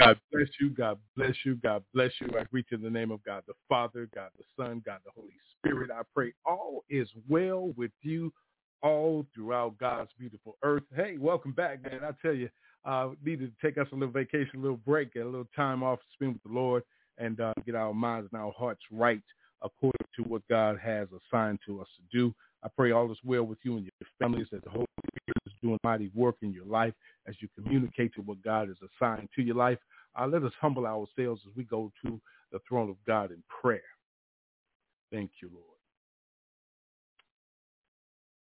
God bless you. God bless you. God bless you. I reach in the name of God the Father, God the Son, God the Holy Spirit. I pray all is well with you all throughout God's beautiful earth. Hey, welcome back, man. I tell you, uh, needed to take us a little vacation, a little break, a little time off to spend with the Lord and uh, get our minds and our hearts right according to what God has assigned to us to do. I pray all is well with you and your families, that the Holy Spirit is doing mighty work in your life as you communicate to what God has assigned to your life. Uh, let us humble ourselves as we go to the throne of God in prayer. Thank you, Lord.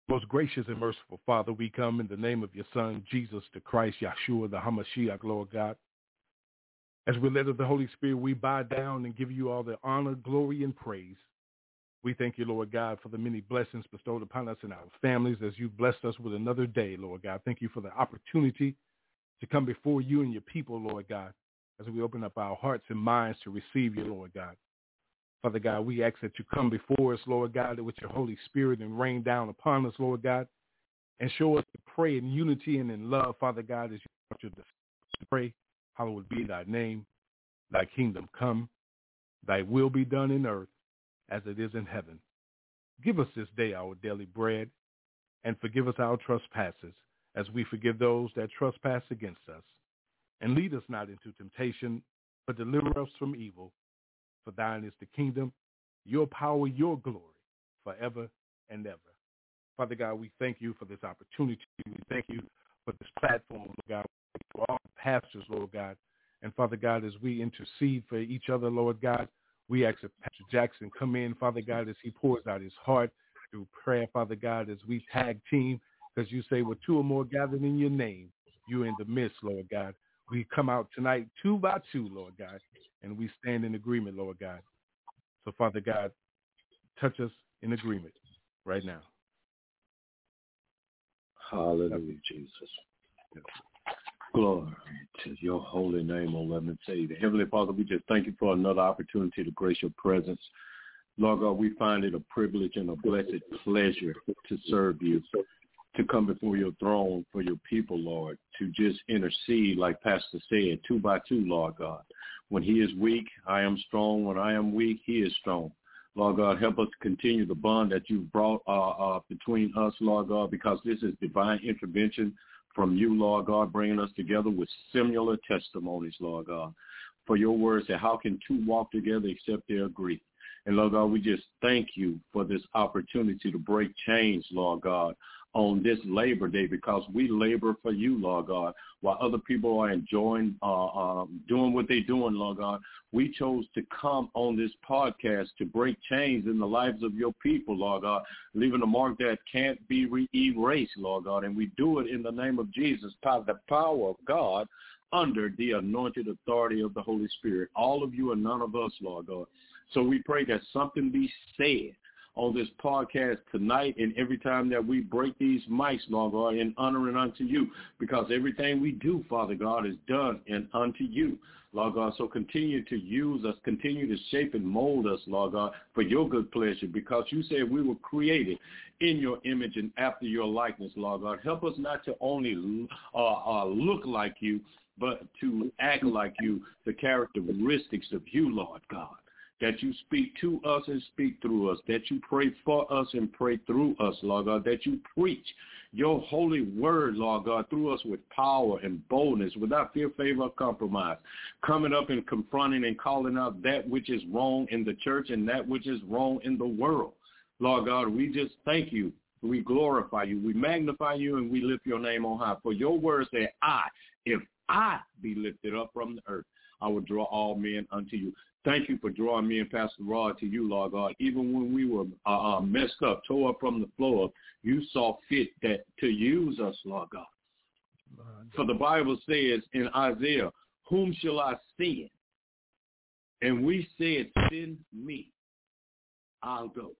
Most gracious and merciful Father, we come in the name of your Son, Jesus the Christ, Yahshua, the Hamashiach, Lord God. As we led of the Holy Spirit, we bow down and give you all the honor, glory, and praise. We thank you, Lord God, for the many blessings bestowed upon us and our families as you blessed us with another day, Lord God. Thank you for the opportunity to come before you and your people, Lord God, as we open up our hearts and minds to receive you, Lord God. Father God, we ask that you come before us, Lord God, with your Holy Spirit and rain down upon us, Lord God, and show us to pray in unity and in love, Father God, as you want you to pray. Hallowed be thy name, thy kingdom come, thy will be done in earth as it is in heaven. Give us this day our daily bread, and forgive us our trespasses, as we forgive those that trespass against us. And lead us not into temptation, but deliver us from evil. For thine is the kingdom, your power, your glory, forever and ever. Father God, we thank you for this opportunity. We thank you for this platform, Lord God, for all pastors, Lord God. And Father God, as we intercede for each other, Lord God, we ask that Pastor Jackson come in, Father God, as he pours out his heart through prayer, Father God, as we tag team, because you say, with two or more gathered in your name, you're in the midst, Lord God. We come out tonight two by two, Lord God, and we stand in agreement, Lord God. So, Father God, touch us in agreement right now. Hallelujah, Jesus. Glory to your holy name, O let me say. The Heavenly Father, we just thank you for another opportunity to grace your presence. Lord God, we find it a privilege and a blessed pleasure to serve you, to come before your throne for your people, Lord, to just intercede, like Pastor said, two by two, Lord God. When he is weak, I am strong. When I am weak, he is strong. Lord God, help us continue the bond that you've brought uh, uh, between us, Lord God, because this is divine intervention from you, Lord God, bringing us together with similar testimonies, Lord God. For your words that how can two walk together except they agree? And Lord God, we just thank you for this opportunity to break chains, Lord God, on this Labor Day because we labor for you, Lord God. While other people are enjoying, uh, uh, doing what they're doing, Lord God, we chose to come on this podcast to break chains in the lives of your people, Lord God, leaving a mark that can't be re- erased, Lord God. And we do it in the name of Jesus, by the power of God, under the anointed authority of the Holy Spirit. All of you and none of us, Lord God. So we pray that something be said on this podcast tonight and every time that we break these mics, Lord God, in honoring unto you, because everything we do, Father God, is done and unto you. Lord God, so continue to use us, continue to shape and mold us, Lord God, for your good pleasure, because you said we were created in your image and after your likeness, Lord God. Help us not to only uh, uh, look like you, but to act like you, the characteristics of you, Lord God that you speak to us and speak through us, that you pray for us and pray through us, Lord God, that you preach your holy word, Lord God, through us with power and boldness, without fear, favor, or compromise, coming up and confronting and calling out that which is wrong in the church and that which is wrong in the world. Lord God, we just thank you. We glorify you. We magnify you and we lift your name on high. For your word say, I, if I be lifted up from the earth, I will draw all men unto you. Thank you for drawing me and Pastor Rod to you, Lord God. Even when we were uh, uh, messed up, tore up from the floor, you saw fit that to use us, Lord God. For the Bible says in Isaiah, whom shall I send? and we said, send me, I'll go.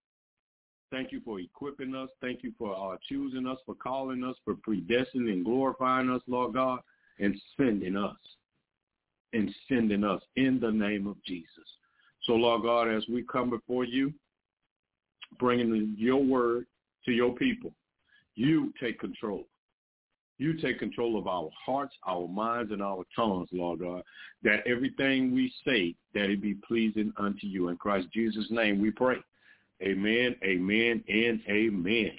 Thank you for equipping us. Thank you for uh, choosing us, for calling us, for predestining and glorifying us, Lord God, and sending us, and sending us in the name of Jesus. So, Lord God, as we come before you, bringing your word to your people, you take control. You take control of our hearts, our minds, and our tongues, Lord God, that everything we say, that it be pleasing unto you. In Christ Jesus' name we pray. Amen, amen, and amen.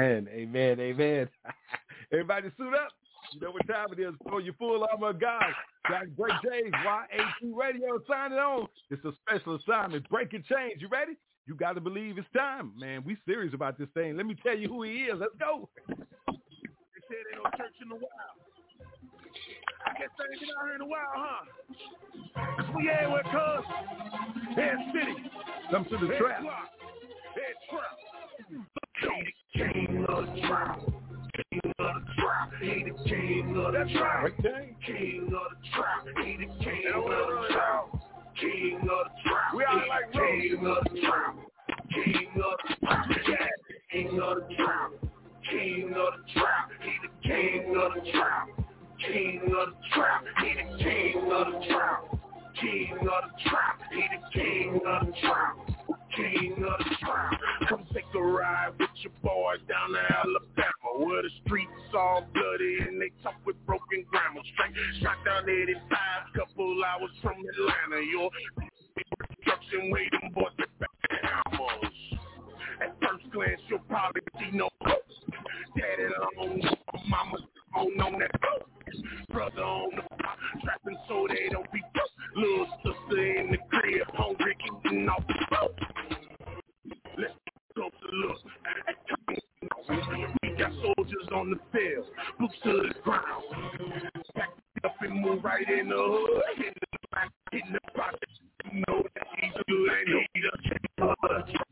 Amen, amen, amen. Everybody suit up. You know what time it is. Throw your full armor of God. Got Break James, YAT Radio signing on. It's a special assignment. Breaking chains. You ready? You got to believe it's time. Man, we serious about this thing. Let me tell you who he is. Let's go. They said ain't no church in the wild. I guess they ain't been out here in a while, huh? We ain't with cuz. Head City. Come to the Head trap. Block. Head Trap. King of trap. King of the trap. He the king of the trap. King of the trap. He the king of the trap. King of the trap. We all like king of the trap. King of the trap. Yeah. King of the trap. King of the trap. He the king of the trap. King of the trap. He the king of the trap. King of the trap. He the king of the trap. King of the trap. Come take a ride with your boys down to Alabama where the streets all bloody and they talk with broken grammar. Straight shot down 85, couple hours from Atlanta. Your construction waiting with back hammers. At first glance, you'll probably see no. Daddy long, mama on on that. Brother on the block, trapping so they don't be broke. Little sister in the crib, hungry, eating off the boat. Let's go to look We got soldiers on the field, boots to the ground. Back up and move right in the hood. In the back, in the project. You know that he's good and he the king of the trap.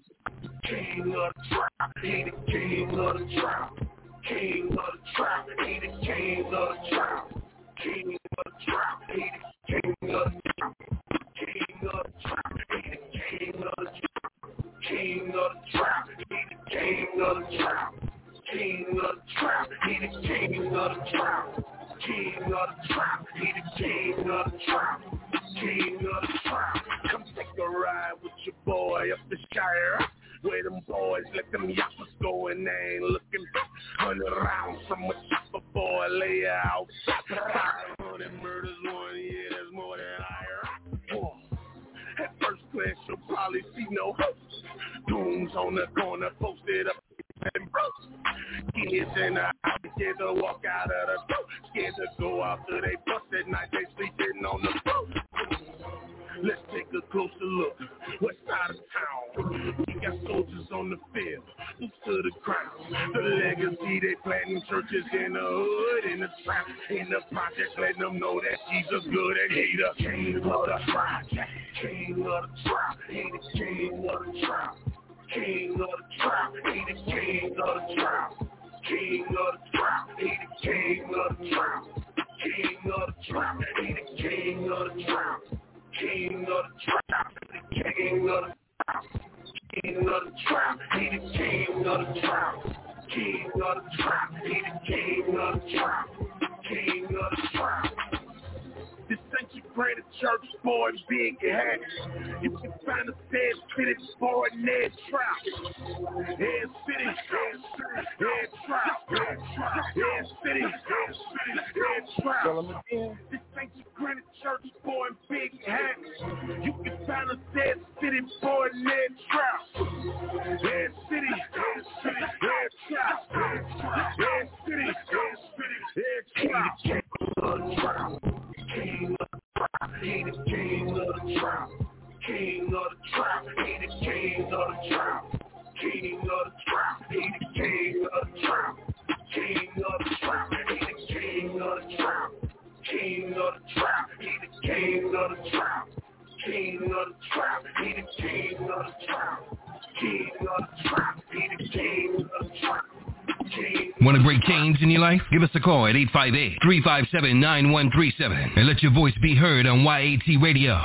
King of the trap. He the king of the trap. King of the trap. He the king of the trap. King of the trap. He the king of the trap. King of the trap. He the king of the trap. King of the trap, he the king of the trap. King of the trap, he the king of the trap. King of the trap, he the king of the trap. King of the trap, come take a ride with your boy up the Shire. Where them boys let them yappers go and they ain't looking back. Hundred rounds from a chopper boy, lay out. Hundred murders, one year, that's more than I heard. At first glance, you'll probably see no hope. Goons on the corner, posted up and broke. Kids in the house, scared to walk out of the door. Scared to go out till they bust at night, they sleeping on the floor. Let's take a closer look. West side of town. We got soldiers on the field. Boots to the ground. The legacy they planting churches in the hood, in the trap, in the projects, letting them know that Jesus good and he the king of the project. King of the trap. He the king of the trap. King of the trap. He the king of the trap. King of the trap. He the king of the trap. King of the trap. He the king of the trap. King of the trap, the king of the trap, king of the trap, he the king of the trap, king of the trap, he the king of the trap, king of the trap. This sanctuary church boy big hat. You can find a dead fitted boy Ned Trap. Head City, Head City, Head Trap, Head Trap, Head City, Head City, Head Trap. This sanctuary church boy big hat. You can find a dead fitted boy Ned Trap. Head City, Head City, Head Trap, Head Trap, Head City, Head City, Head Trap. King of the trap, king of the trap. King of the trap, king of the trap. King of the trap, he the king of the trap. King of the trap, he the king of the trap. King of the trap, he the king of the trap. King of the trap, he the king of the trap. King of the trap, he the king of the trap. Want to break chains in your life? Give us a call at 858-357-9137 and let your voice be heard on YAT Radio.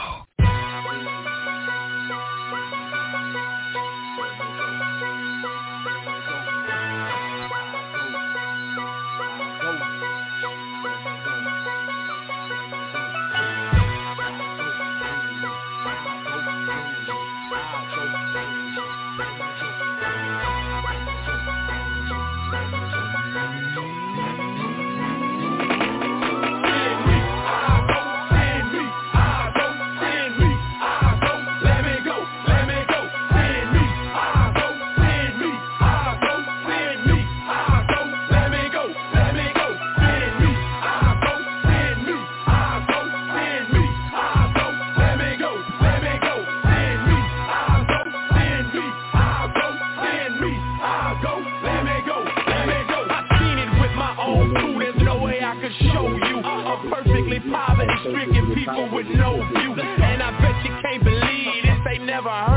stricken people with no future, And I bet you can't believe this, they never heard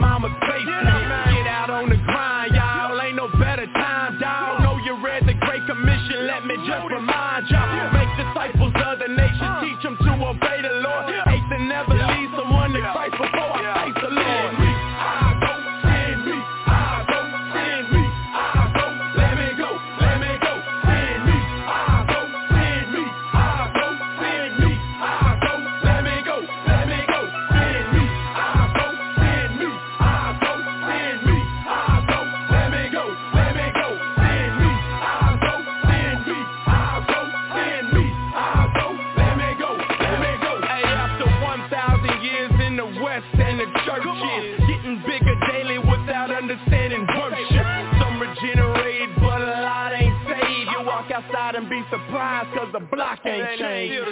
mama Block ain't changed.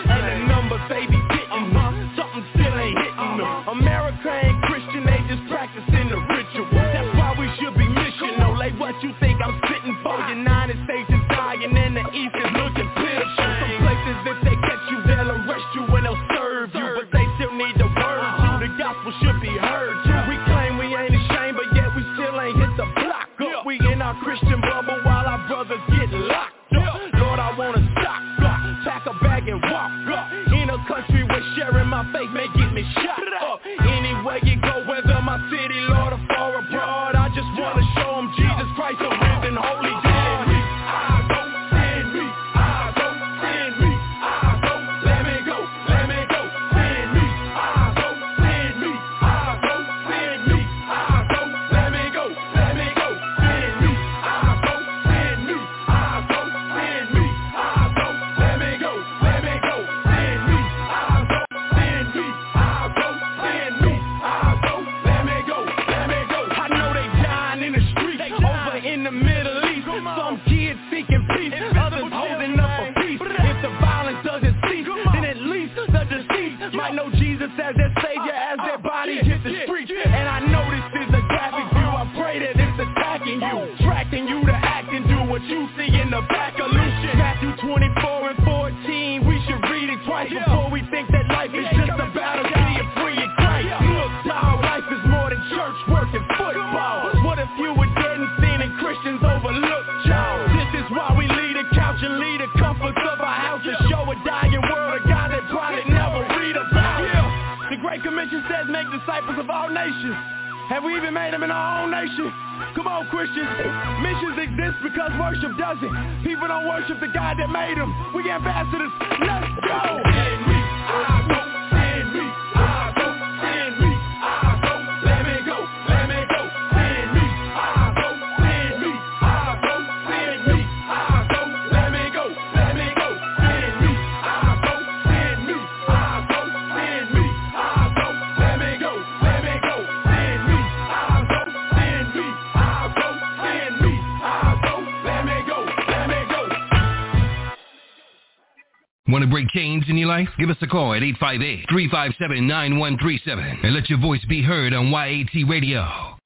life? Give us a call at 858-357-9137 and let your voice be heard on YAT Radio.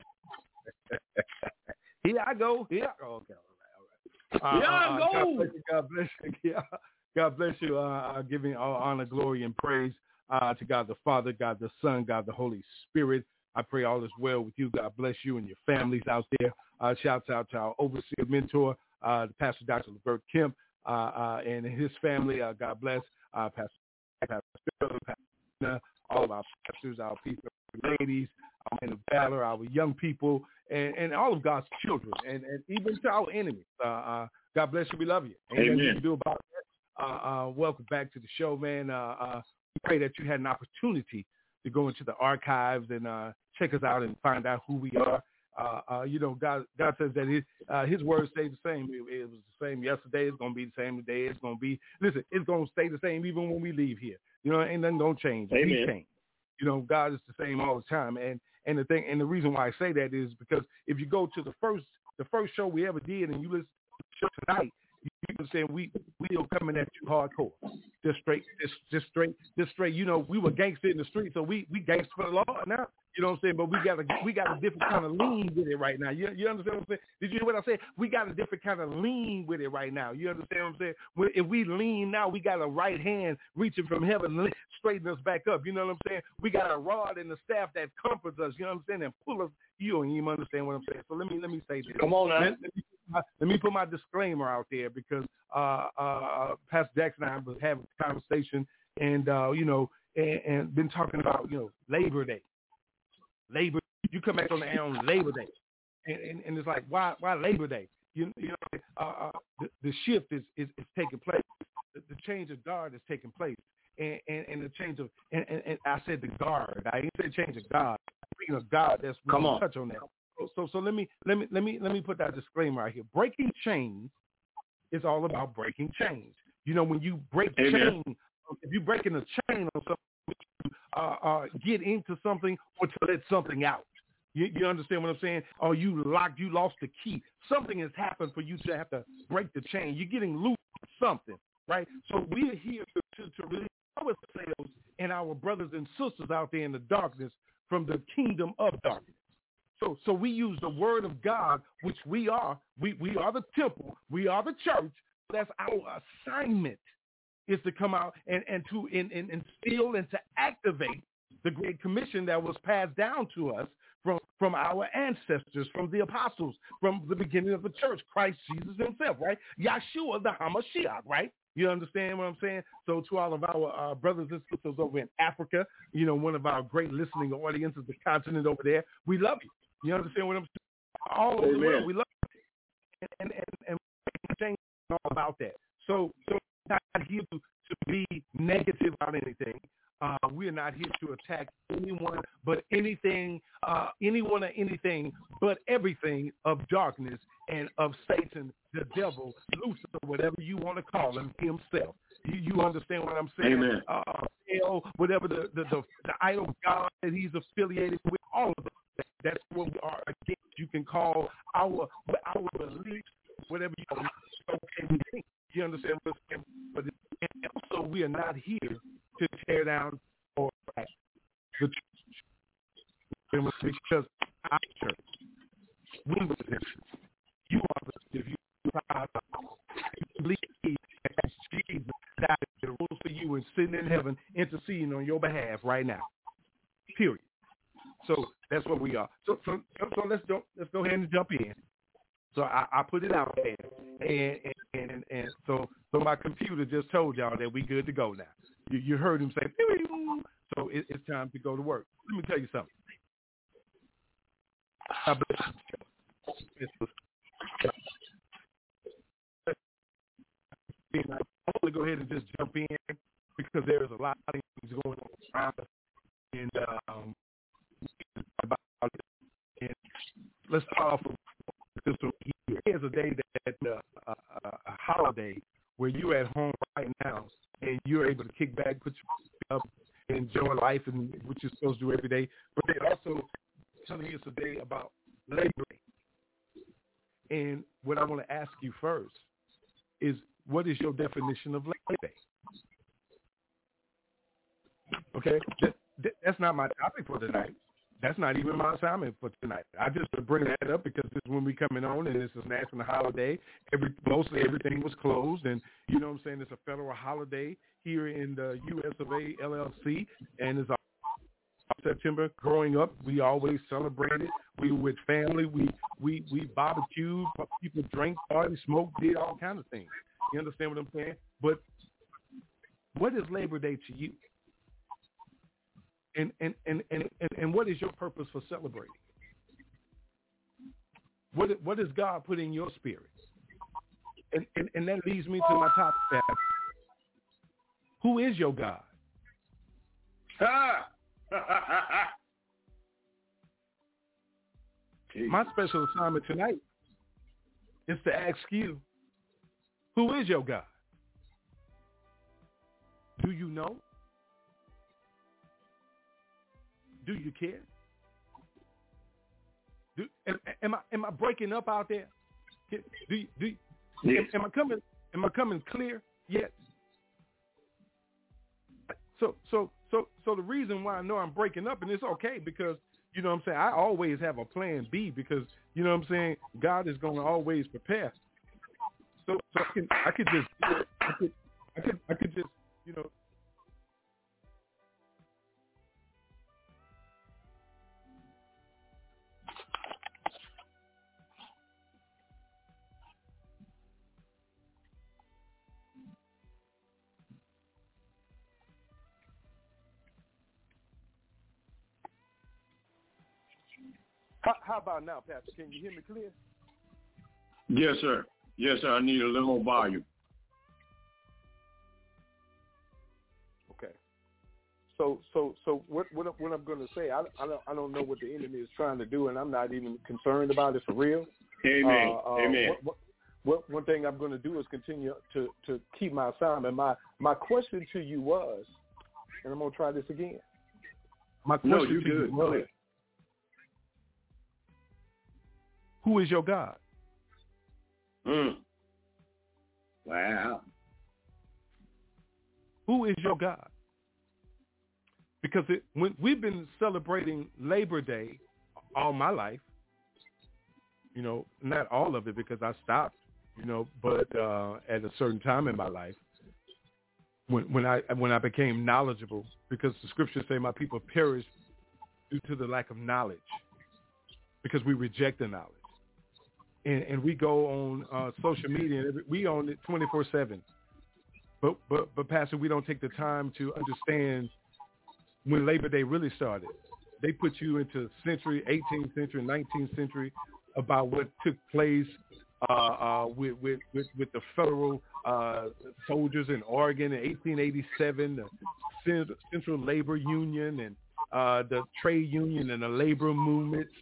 Here I go. Here I go. Okay, all right, all right. Uh, Here I uh, uh, go. God bless you. God bless you. God bless you. Uh, uh giving all honor, glory, and praise uh, to God the Father, God the Son, God the Holy Spirit. I pray all is well with you. God bless you and your families out there. Uh, shouts out to our overseer mentor, uh, Pastor Dr. Levert Kemp, uh, uh, and his family. God bless Pastor all of our pastors, our people, our ladies, our men of valor, our young people, and, and all of God's children, and, and even to our enemies. Uh, uh, God bless you. We love you. Amen. Amen. You do about that. Uh, uh, welcome back to the show, man. Uh, uh, we pray that you had an opportunity to go into the archives and check us out and find out who we are. Uh, uh, you know, God, God says that His uh, His word stays the same. It, it was the same yesterday. It's going to be the same today. It's going to be listen. It's going to stay the same even when we leave here. You know, ain't nothing to change. Amen. He changed. You know, God is the same all the time. And, and the thing, and the reason why I say that is because if you go to the first, the first show we ever did and you listen to the show tonight, you can say we, we are coming at you hardcore. Just straight, just, just straight, just straight. You know, we were gangster in the street, so we, we gangster for the law now. You know what I'm saying? But we got a we got a different kind of lean with it right now. You you understand what I'm saying? Did you hear what I said? We got a different kind of lean with it right now. You understand what I'm saying? When, if we lean now, we got a right hand reaching from heaven, straighten us back up. You know what I'm saying? We got a rod and a staff that comforts us. You know what I'm saying? And pull us. You don't even understand what I'm saying. So let me let me say this. Come on man. Let, let me, let me put my disclaimer out there because uh, uh, Pastor Jackson and I was having a conversation, and uh, you know, and, and been talking about you know Labor Day. Labor, you come back on the air on Labor Day, and, and, and it's like why why Labor Day? You, you know, uh, uh, the, the shift is, is is taking place. The, the change of guard is taking place, and and, and the change of and, and, and I said the guard. I didn't say change of God. Speaking of God, that's we Come on. touch on that. So, so let me let me let me let me put that disclaimer out here. Breaking chains is all about breaking chains. You know, when you break Amen. chain, if you're breaking a chain or something, uh, uh, get into something or to let something out. You, you understand what I'm saying? Or you locked, you lost the key. Something has happened for you to have to break the chain. You're getting loose from something, right? So we're here to, to, to release ourselves and our brothers and sisters out there in the darkness from the kingdom of darkness. So, so we use the word of God, which we are. We, we are the temple. We are the church. That's our assignment is to come out and, and to and, and, instill and to activate the great commission that was passed down to us from, from our ancestors, from the apostles, from the beginning of the church, Christ Jesus himself, right? Yahshua, the Hamashiach, right? You understand what I'm saying? So to all of our uh, brothers and sisters over in Africa, you know, one of our great listening audiences, the continent over there, we love you. You understand what I'm saying? All over the world, we love. And, and, and, and change all about that. So, so we're not here to, to be negative about anything. Uh, we're not here to attack anyone, but anything, uh, anyone or anything, but everything of darkness and of Satan, the devil, Lucifer, whatever you want to call him, himself. You, you understand what I'm saying? Amen. Uh, hell, whatever the, the, the, the idol god that he's affiliated with, all of it. That's what we are against. You can call our our beliefs whatever you want. Okay. You understand what I'm saying? But and also, we are not here to tear down or attack the church. Because our church, we were the You are the if you believe that Jesus died and rose for you and sitting in heaven interceding on your behalf right now. Period. So that's what we are. So so, so let's go let's go ahead and jump in. So I, I put it out there, and and, and and so so my computer just told y'all that we good to go now. You, you heard him say, so it, it's time to go to work. Let me tell you something. I want to go ahead and just jump in because there is a lot of things going on around us, and um, about it. And let's start off with. Here's a day that uh, a, a, a holiday where you're at home right now and you're able to kick back, put your up, and enjoy life and what you're supposed to do every day. But they also telling you today about Labor Day. And what I want to ask you first is, what is your definition of Labor Day? Okay, that, that, that's not my topic for tonight. That's not even my assignment for tonight. I just bring that up because this is when we coming on, and it's a national holiday. Every mostly everything was closed, and you know what I'm saying. It's a federal holiday here in the U.S. of A. LLC, and it's September. Growing up, we always celebrated. We were with family. We we we barbecued. People drank, party, smoked, did all kinds of things. You understand what I'm saying? But what is Labor Day to you? And and, and, and, and what is your purpose for celebrating? What what does God put in your spirit? And and, and that leads me to my topic. That who is your God? My special assignment tonight is to ask you, who is your God? Do you know? Do you care? Do, am, am I am I breaking up out there? Do you, do you, Yes. am, am I coming am I coming clear yet? So so so so the reason why I know I'm breaking up and it's okay because you know what I'm saying I always have a plan B because you know what I'm saying God is going to always prepare. So so I can I could just I could I could I could just you know how, how about now, Pastor? Can you hear me clear? Yes, sir. Yes, sir. I need a little more volume. Okay. So so so what what I'm- what I'm going to say, I, I don't I don't know what the enemy is trying to do, and I'm not even concerned about it for real. Amen. Uh, uh, Amen. What, what, what, one thing I'm going to do is continue to to keep my assignment. My my question to you was, and I'm going to try this again. My question no, you to you good. Go was, who is your God? Mm. Wow. Who is your God? Because it, when we've been celebrating Labor Day all my life, you know, not all of it because I stopped, you know, but uh, at a certain time in my life, when when I when I became knowledgeable, because the scriptures say my people perish due to the lack of knowledge, because we reject the knowledge, and and we go on uh, social media we own it twenty four seven. But but but Pastor, we don't take the time to understand when Labor Day really started. They put you into century, 18th century, 19th century about what took place uh, uh, with, with, with, with the federal uh, soldiers in Oregon in 1887, the Central Labor Union and uh, the trade union and the labor movements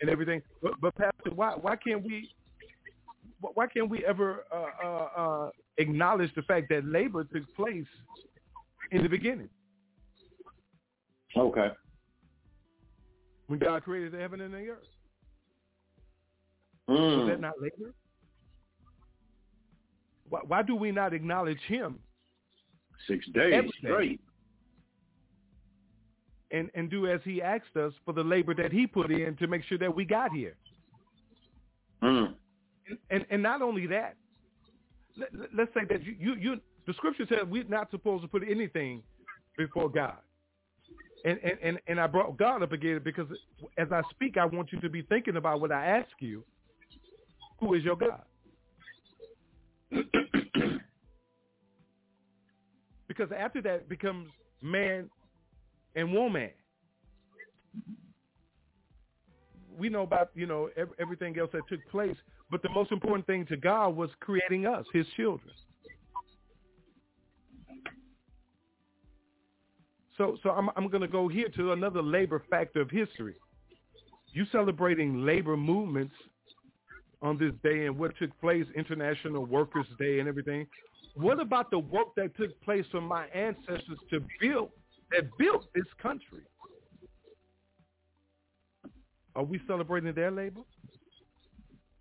and everything. But, but Pastor, why why can't we why can't we ever uh, uh, uh, acknowledge the fact that labor took place in the beginning Okay. when God created the heaven and the earth? Was that Mm. not labor? Why, why do we not acknowledge Him Six days Every day. And, and do as He asked us for the labor that He put in to make sure that we got here? Mm. And and, and not only that, let, us say that you, you you the Scripture says we're not supposed to put anything before God. And, and, and, and I brought God up again because as I speak, I want you to be thinking about what I ask you. Who is your God? because after that becomes man and woman. We know about you know everything else that took place, but the most important thing to God was creating us, His children. So, so I'm I'm going to go here to another labor factor of history. You celebrating labor movements on this day and what took place, International Workers' Day and everything. What about the work that took place for my ancestors to build that built this country? Are we celebrating their labor?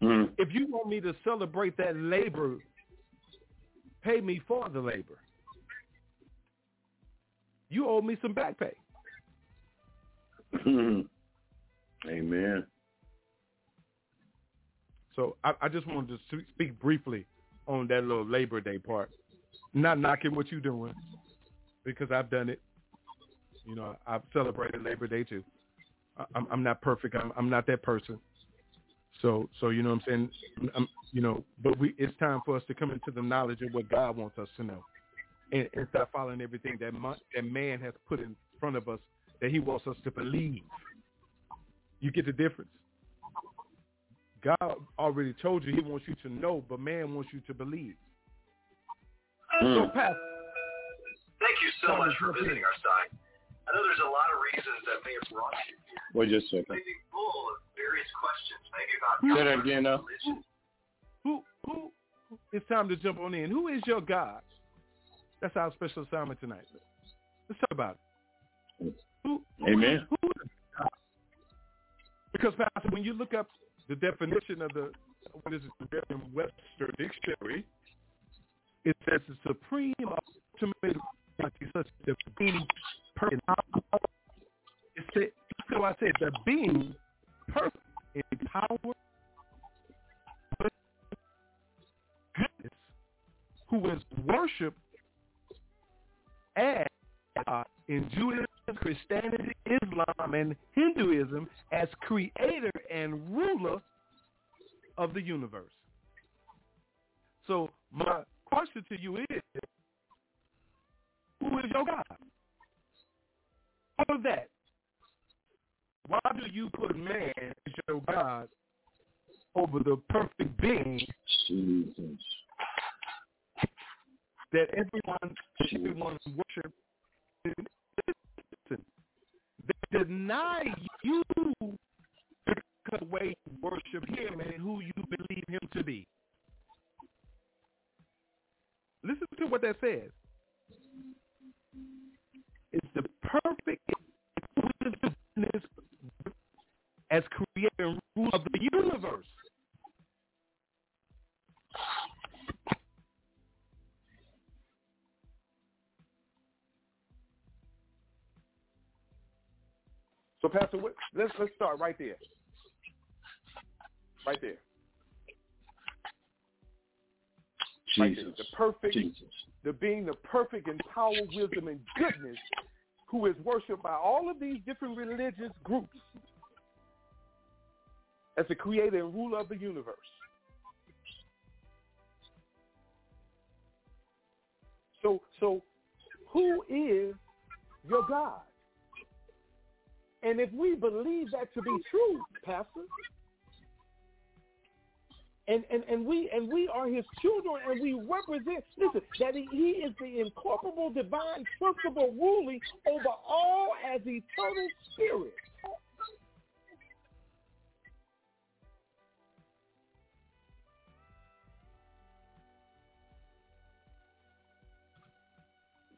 Mm. If you want me to celebrate that labor, pay me for the labor. You owe me some back pay. Mm. Amen. So I, I just wanted to speak briefly on that little Labor Day part. Not knocking what you're doing because I've done it. You know, I've celebrated Labor Day too. I'm, I'm not perfect. I'm, I'm not that person. So, so you know what I'm saying. I'm, you know, but we it's time for us to come into the knowledge of what God wants us to know, and, and stop following everything that that man has put in front of us that he wants us to believe. You get the difference. God already told you he wants you to know, but man wants you to believe. So, Mm. Pat, Thank you so much for visiting our site. I know there's a lot of reasons that may have brought you here. Wait just a second. be full of various questions Say that again now. Who who it's time to jump on in. Who is your God? That's our special assignment tonight. Let's talk about it. Who, who Amen. Who is God? Because Pastor, when you look up the definition of the what is it, the Merriam-Webster dictionary, it says the supreme ultimate reality such the being perfect. So I said the being perfect in power, goodness, who is worshipped as uh, in Judaism, Christianity, Islam, and Hinduism as creator and ruler of the universe. So my question to you is, who is your God? All of that. Why do you put man as your God over the perfect being Jesus. that everyone everyone worship? They deny you the way you worship him and who you believe him to be. Listen to what that says. Start right there. Right there. Right there. Jesus. The perfect, Jesus. the being the perfect in power, wisdom, and goodness, who is worshipped by all of these different religious groups as the creator and ruler of the universe. So, so who is your God? And if we believe that to be true, Pastor, and, and, and we and we are his children and we represent listen that he, he is the incorporeal divine principle ruling over all as eternal spirit.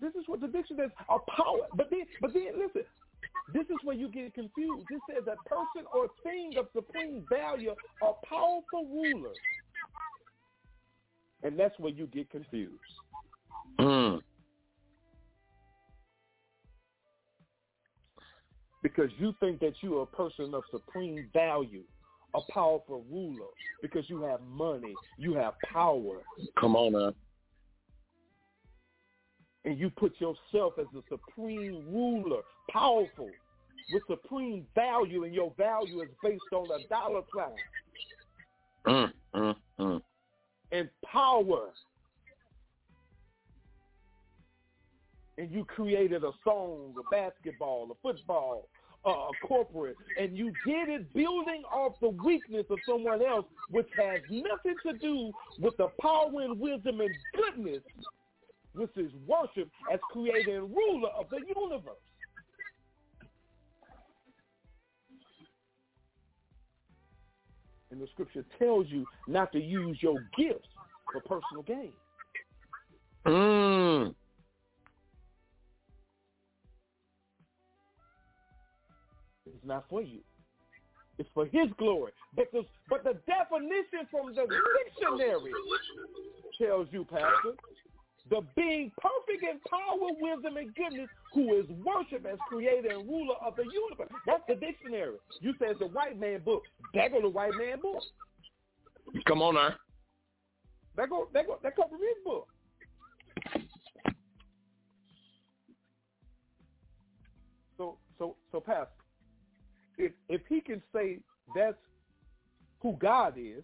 This is what the dictionary says a power. But then but then listen this is where you get confused. This says a person or thing of supreme value, a powerful ruler. And that's where you get confused. Mm. Because you think that you are a person of supreme value, a powerful ruler, because you have money, you have power, Come on now. And you put yourself as the supreme ruler, powerful, with supreme value, and your value is based on a dollar sign. Mm, mm, mm. and power. And you created a song, a basketball, a football, uh, a corporate, and you did it building off the weakness of someone else, which has nothing to do with the power and wisdom and goodness, which is worship as creator and ruler of the universe. And the scripture tells you not to use your gifts for personal gain. Mm. It's not for you. It's for his glory. But the, but the definition from the dictionary tells you, Pastor, the being perfect in power, wisdom, and goodness, who is worshipped as creator and ruler of the universe. That's the dictionary. You say it's a white man book. That go the white man book. Come on now. That go that go that come from his book. So so so Pastor, if if he can say that's who God is,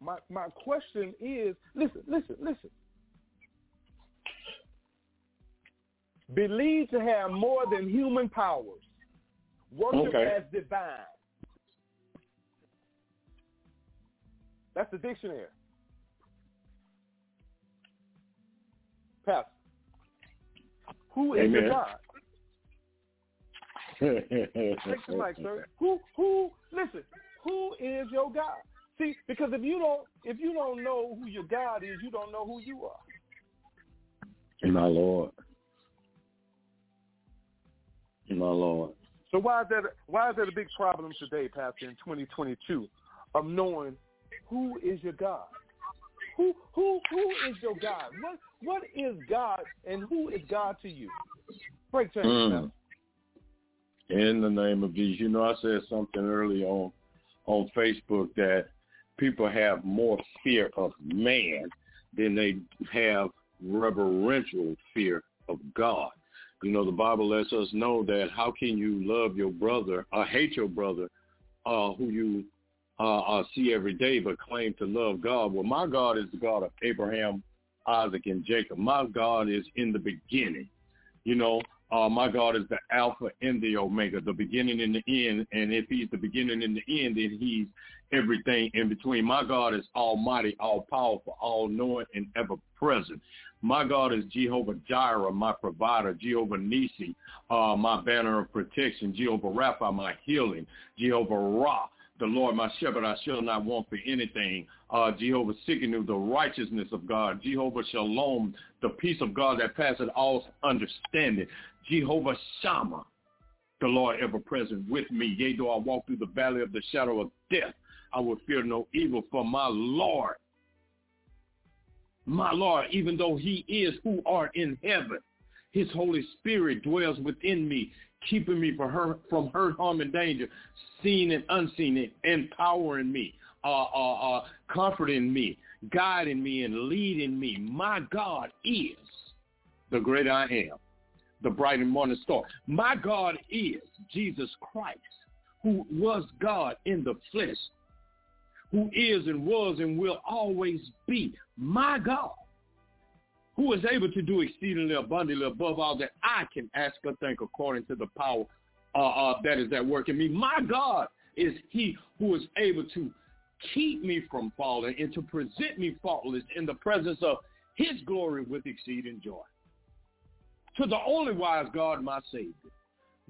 my my question is listen, listen, listen. Believed to have more than human powers. Worship Okay. as divine. That's the dictionary. Pastor. Who is Amen. your God? Take the mic, sir. Who who listen, who is your God? See, because if you don't if you don't know who your God is, you don't know who you are. My Lord. My Lord. So why is that why is that a big problem today, Pastor, in twenty twenty two, of knowing who is your God? Who who who is your God? What what is God and who is God to you? Breaking Chains Mm. In the name of Jesus. You know, I said something early on on Facebook that people have more fear of man than they have reverential fear of God. You know, the Bible lets us know that how can you love your brother or hate your brother uh, who you uh, uh, see every day but claim to love God? Well, my God is the God of Abraham, Isaac, and Jacob. My God is in the beginning. You know, uh, my God is the Alpha and the Omega, the beginning and the end. And if he's the beginning and the end, then he's everything in between. My God is almighty, all powerful, all knowing, and ever present. My God is Jehovah Jireh, my provider, Jehovah Nisi, uh, my banner of protection, Jehovah Rapha, my healing, Jehovah Ra, the Lord my shepherd, I shall not want for anything. Uh, Jehovah Tsidkenu, the righteousness of God. Jehovah Shalom, the peace of God that passeth all understanding. Jehovah Shammah, the Lord ever present with me. Yea, though I walk through the valley of the shadow of death, I will fear no evil, for my Lord, my Lord, even though he is who art in heaven, his Holy Spirit dwells within me, keeping me from hurt, from hurt, harm, and danger, seen and unseen, empowering me, uh, uh, uh, comforting me, guiding me, and leading me. My God is the great I am, the bright and morning star. My God is Jesus Christ, who was God in the flesh, who is and was and will always be my God, who is able to do exceedingly abundantly above all that I can ask or think according to the power uh, uh, that is at work in me. My God is he who is able to keep me from falling and to present me faultless in the presence of his glory with exceeding joy. To the only wise God, my Savior,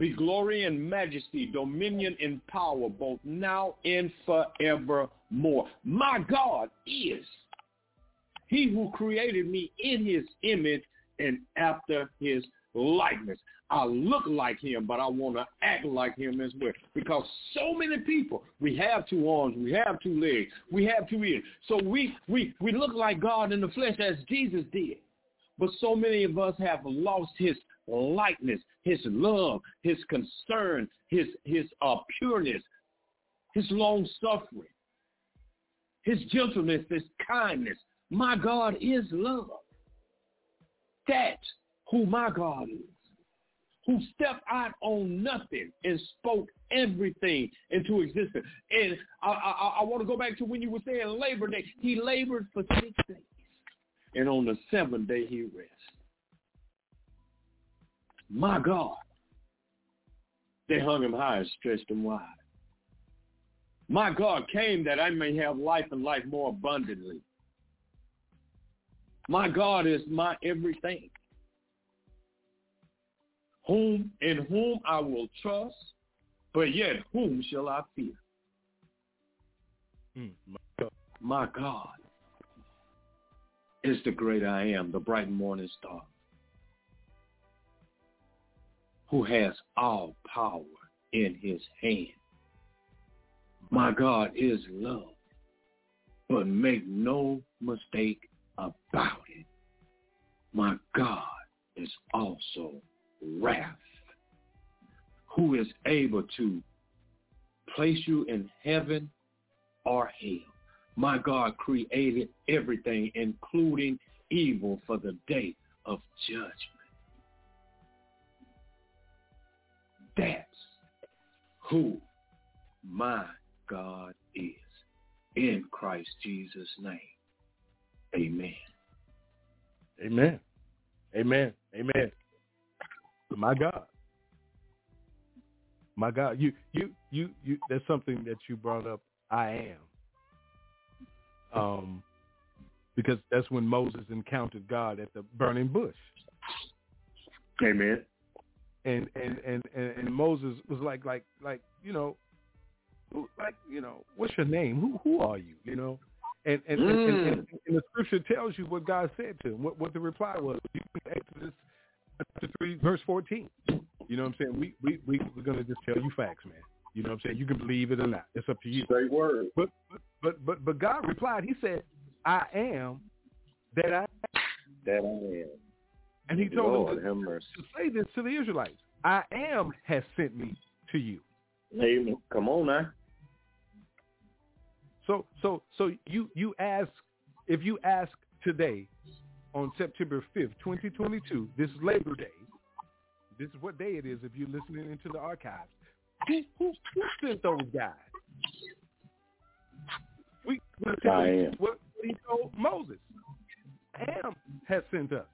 be glory and majesty, dominion and power, both now and forevermore. My God is he who created me in his image and after his likeness. I look like him, but I want to act like him as well. Because so many people, we have two arms, we have two legs, we have two ears. So we, we, we look like God in the flesh as Jesus did. But so many of us have lost his likeness, his love, his concern, his, his uh, pureness, his long suffering, his gentleness, his kindness. My God is love. That's who my God is who stepped out on nothing and spoke everything into existence. And I, I, I want to go back to when you were saying Labor Day. He labored for six days. And on the seventh day, he rested. My God. They hung him high and stretched him wide. My God came that I may have life and life more abundantly. My God is my everything whom in whom I will trust, but yet whom shall I fear? Mm, my God. My God is the great I am, the bright morning star, who has all power in his hand. My God is love, but make no mistake about it. My God is also wrath, who is able to place you in heaven or hell. My God created everything, including evil, for the day of judgment. That's who my God is. In Christ Jesus' name. Amen. Amen. Amen. Amen. My God. My God. You you you you that's something that you brought up. I am. Um because that's when Moses encountered God at the burning bush. Amen. And and and and, Moses was like like like you know, who, like you know, what's your name? Who who are you? You know, and and, and, and, mm. and, and the scripture tells you what God said to him, what what the reply was. You can Exodus chapter three, verse fourteen. You know what I'm saying? We we we we're gonna just tell you facts, man. You know what I'm saying? You can believe it or not. It's up to you. Straight word. But but but but God replied. He said, "I am that I." That I am. And he told Lord, them to, to say this to the Israelites. I am has sent me to you. Amen. Come on now. So so so you you ask if you ask today on September fifth, twenty twenty two, this is Labor Day. This is what day it is if you're listening into the archives. Who who who sent those guys? We we tell I you am. what he told Moses. I am has sent us.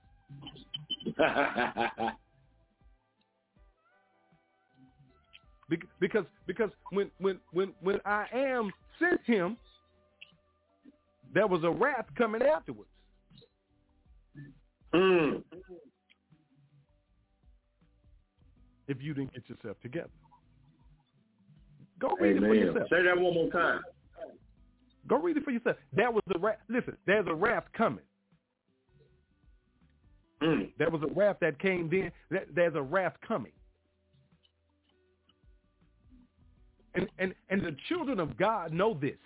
Bec- because because when when when when I am sent him, there was a wrath coming afterwards. mm. If you didn't get yourself together, go read it for yourself. Say that one more time. Go read it for yourself. That was a wrath. Listen, there's a wrath coming. Mm. There was a wrath that came then. There- There's a wrath coming. And and and the children of God know this.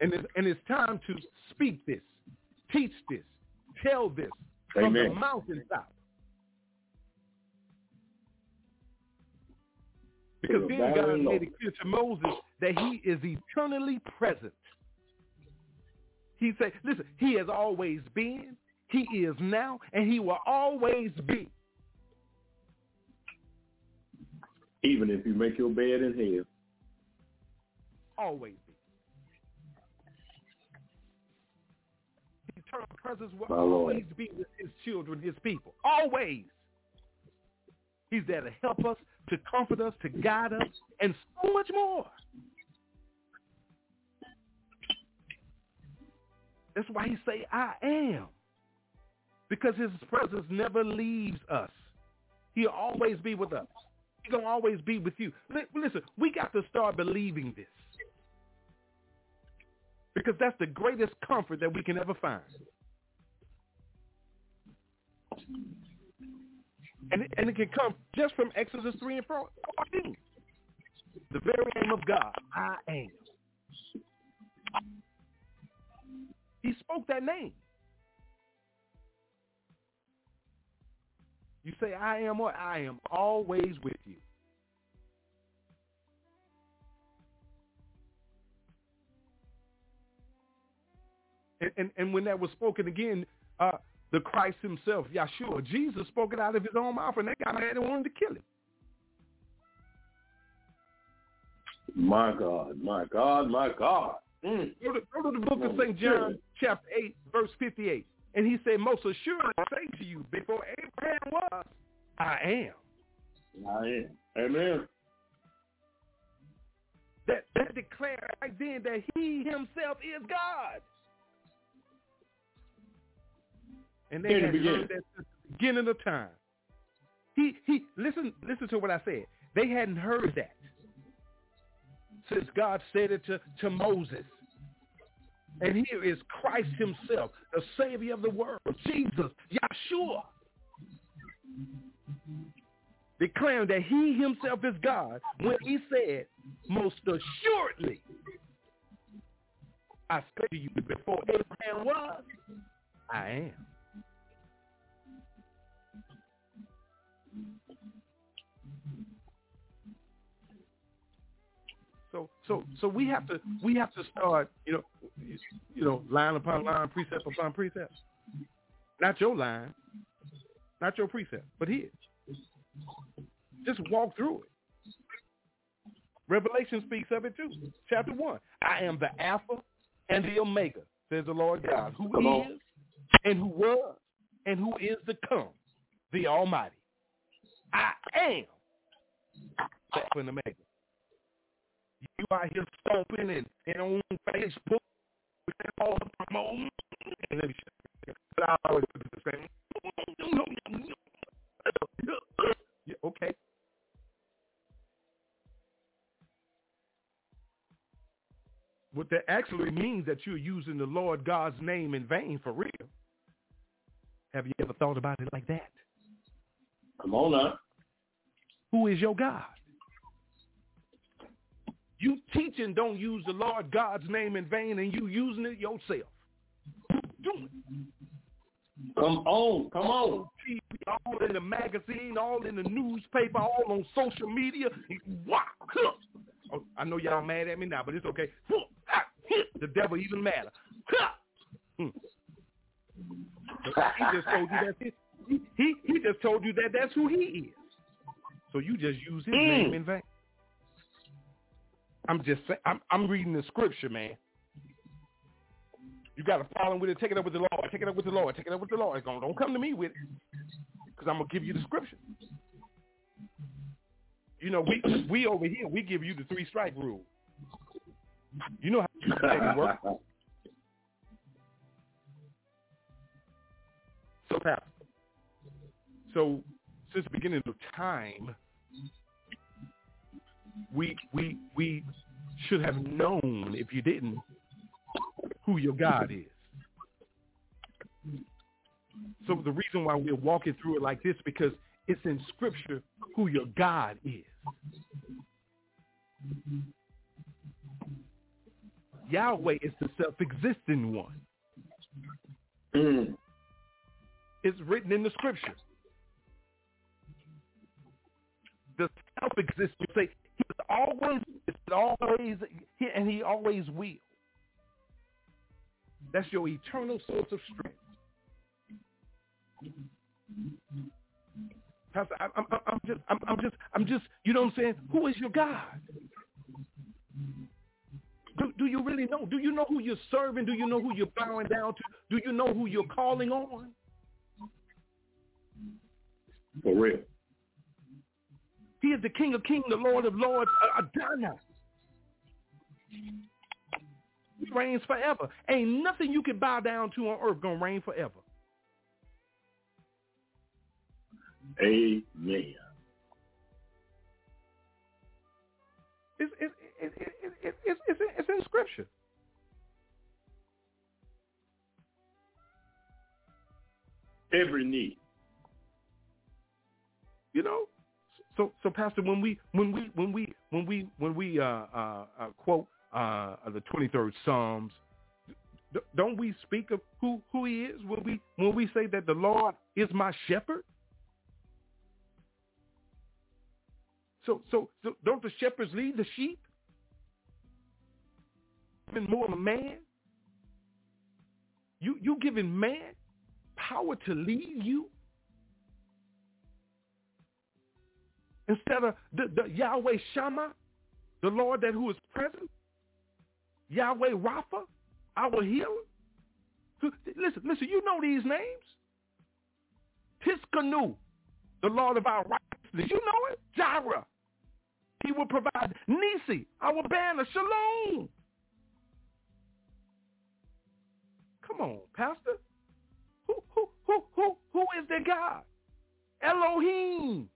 And it's, and it's time to speak this, teach this, tell this from the Amen. mountaintop. Because then God made it clear to Moses that he is eternally present. He said, listen, he has always been, he is now, and he will always be. Even if you make your bed in hell. Always be. His eternal presence will My Lord. always be with his children, his people. Always. He's there to help us, to comfort us, to guide us, and so much more. That's why he say, I am. Because his presence never leaves us. He'll always be with us. He's going to always be with you. Li- Listen, we got to start believing this. Because that's the greatest comfort that we can ever find. And it, and it can come just from Exodus 3 and 4. 14. The very name of God, I am. He spoke that name. You say, I am what? I am always with you. And, and, and when that was spoken again, uh, the Christ himself, Yahshua, Jesus spoke it out of his own mouth, and that guy had wanted to kill him. My God, my God, my God. Mm. Go to, go to the book of St. John, chapter 8, verse 58. And he said, most assuredly I say to you, before Abraham was, I am. I am. Amen. That, that declared right then that he himself is God. And they had heard that since the beginning of time. He, he, listen, listen to what I said. They hadn't heard that since God said it to, to Moses. And mm-hmm. here is Christ himself, the Savior of the world, Jesus, Yahshua, declaring that he himself is God when he said, most assuredly, I say to you, before Abraham was, I am. So, so, so we have to, we have to start, you know, you know, line upon line, precept upon precept. Not your line, not your precept, but his. Just walk through it. Revelation speaks of it too. Chapter one. I am the Alpha and the Omega, says the Lord God, who on. is and who was and who is to come, the Almighty. I am the Alpha and Omega. You out here stomping and, and on Facebook with all the promoting. And But I always put the same. Yeah, okay. What that actually means that you're using the Lord God's name in vain for real. Have you ever thought about it like that? Come on now. Who is your God? You teaching don't use the Lord God's name in vain and you using it yourself. Doing Come on. Come on. on TV, all in the magazine, all in the newspaper, all on social media. Wow. Oh, I know y'all mad at me now, but it's okay. The devil even madder. Hmm. He just told you that he, he he just told you that that's who he is. So you just use his Mm. name in vain. I'm just saying. I'm I'm reading the scripture, man. You got a problem with it? Take it up with the Lord. Take it up with the Lord. Take it up with the Lord. Don't don't come to me with it, because I'm gonna give you the scripture. You know, we we over here we give you the three strike rule. You know how it works. So, Pastor, so since the beginning of time, we we we should have known if you didn't who your God is. So the reason why we're walking through it like this because it's in Scripture who your God is. Yahweh is the self-existing one. Mm. It's written in the Scripture. The self-existing say he's always, always, and he always will. That's your eternal source of strength. Pastor, I, I'm, I'm just, I'm, I'm just, I'm just, you know what I'm saying? Who is your God? Do, do you really know? Do you know who you're serving? Do you know who you're bowing down to? Do you know who you're calling on? For real. He is the King of Kings, the Lord of Lords, uh, Adonai. He reigns forever. Ain't nothing you can bow down to on earth gonna reign forever. Amen. It's, it's, it's, it's, it's, it's, it's, it's in Scripture. Every knee. You know, so so Pastor, when we when we when we when we when we uh, uh, uh, quote uh, the twenty third Psalms, don't we speak of who who He is when we when we say that the Lord is my shepherd? So so so don't the shepherds lead the sheep? Even more a man. You you giving man power to lead you? Instead of the, the Yahweh Shammah, the Lord that who is present, Yahweh Rapha, our healer. Listen, listen, you know these names. Tsidkenu, the Lord of our righteousness. You know it? Jireh. He will provide Nisi, our banner. Shalom. Come on, Pastor. Who who who who who is their God? Elohim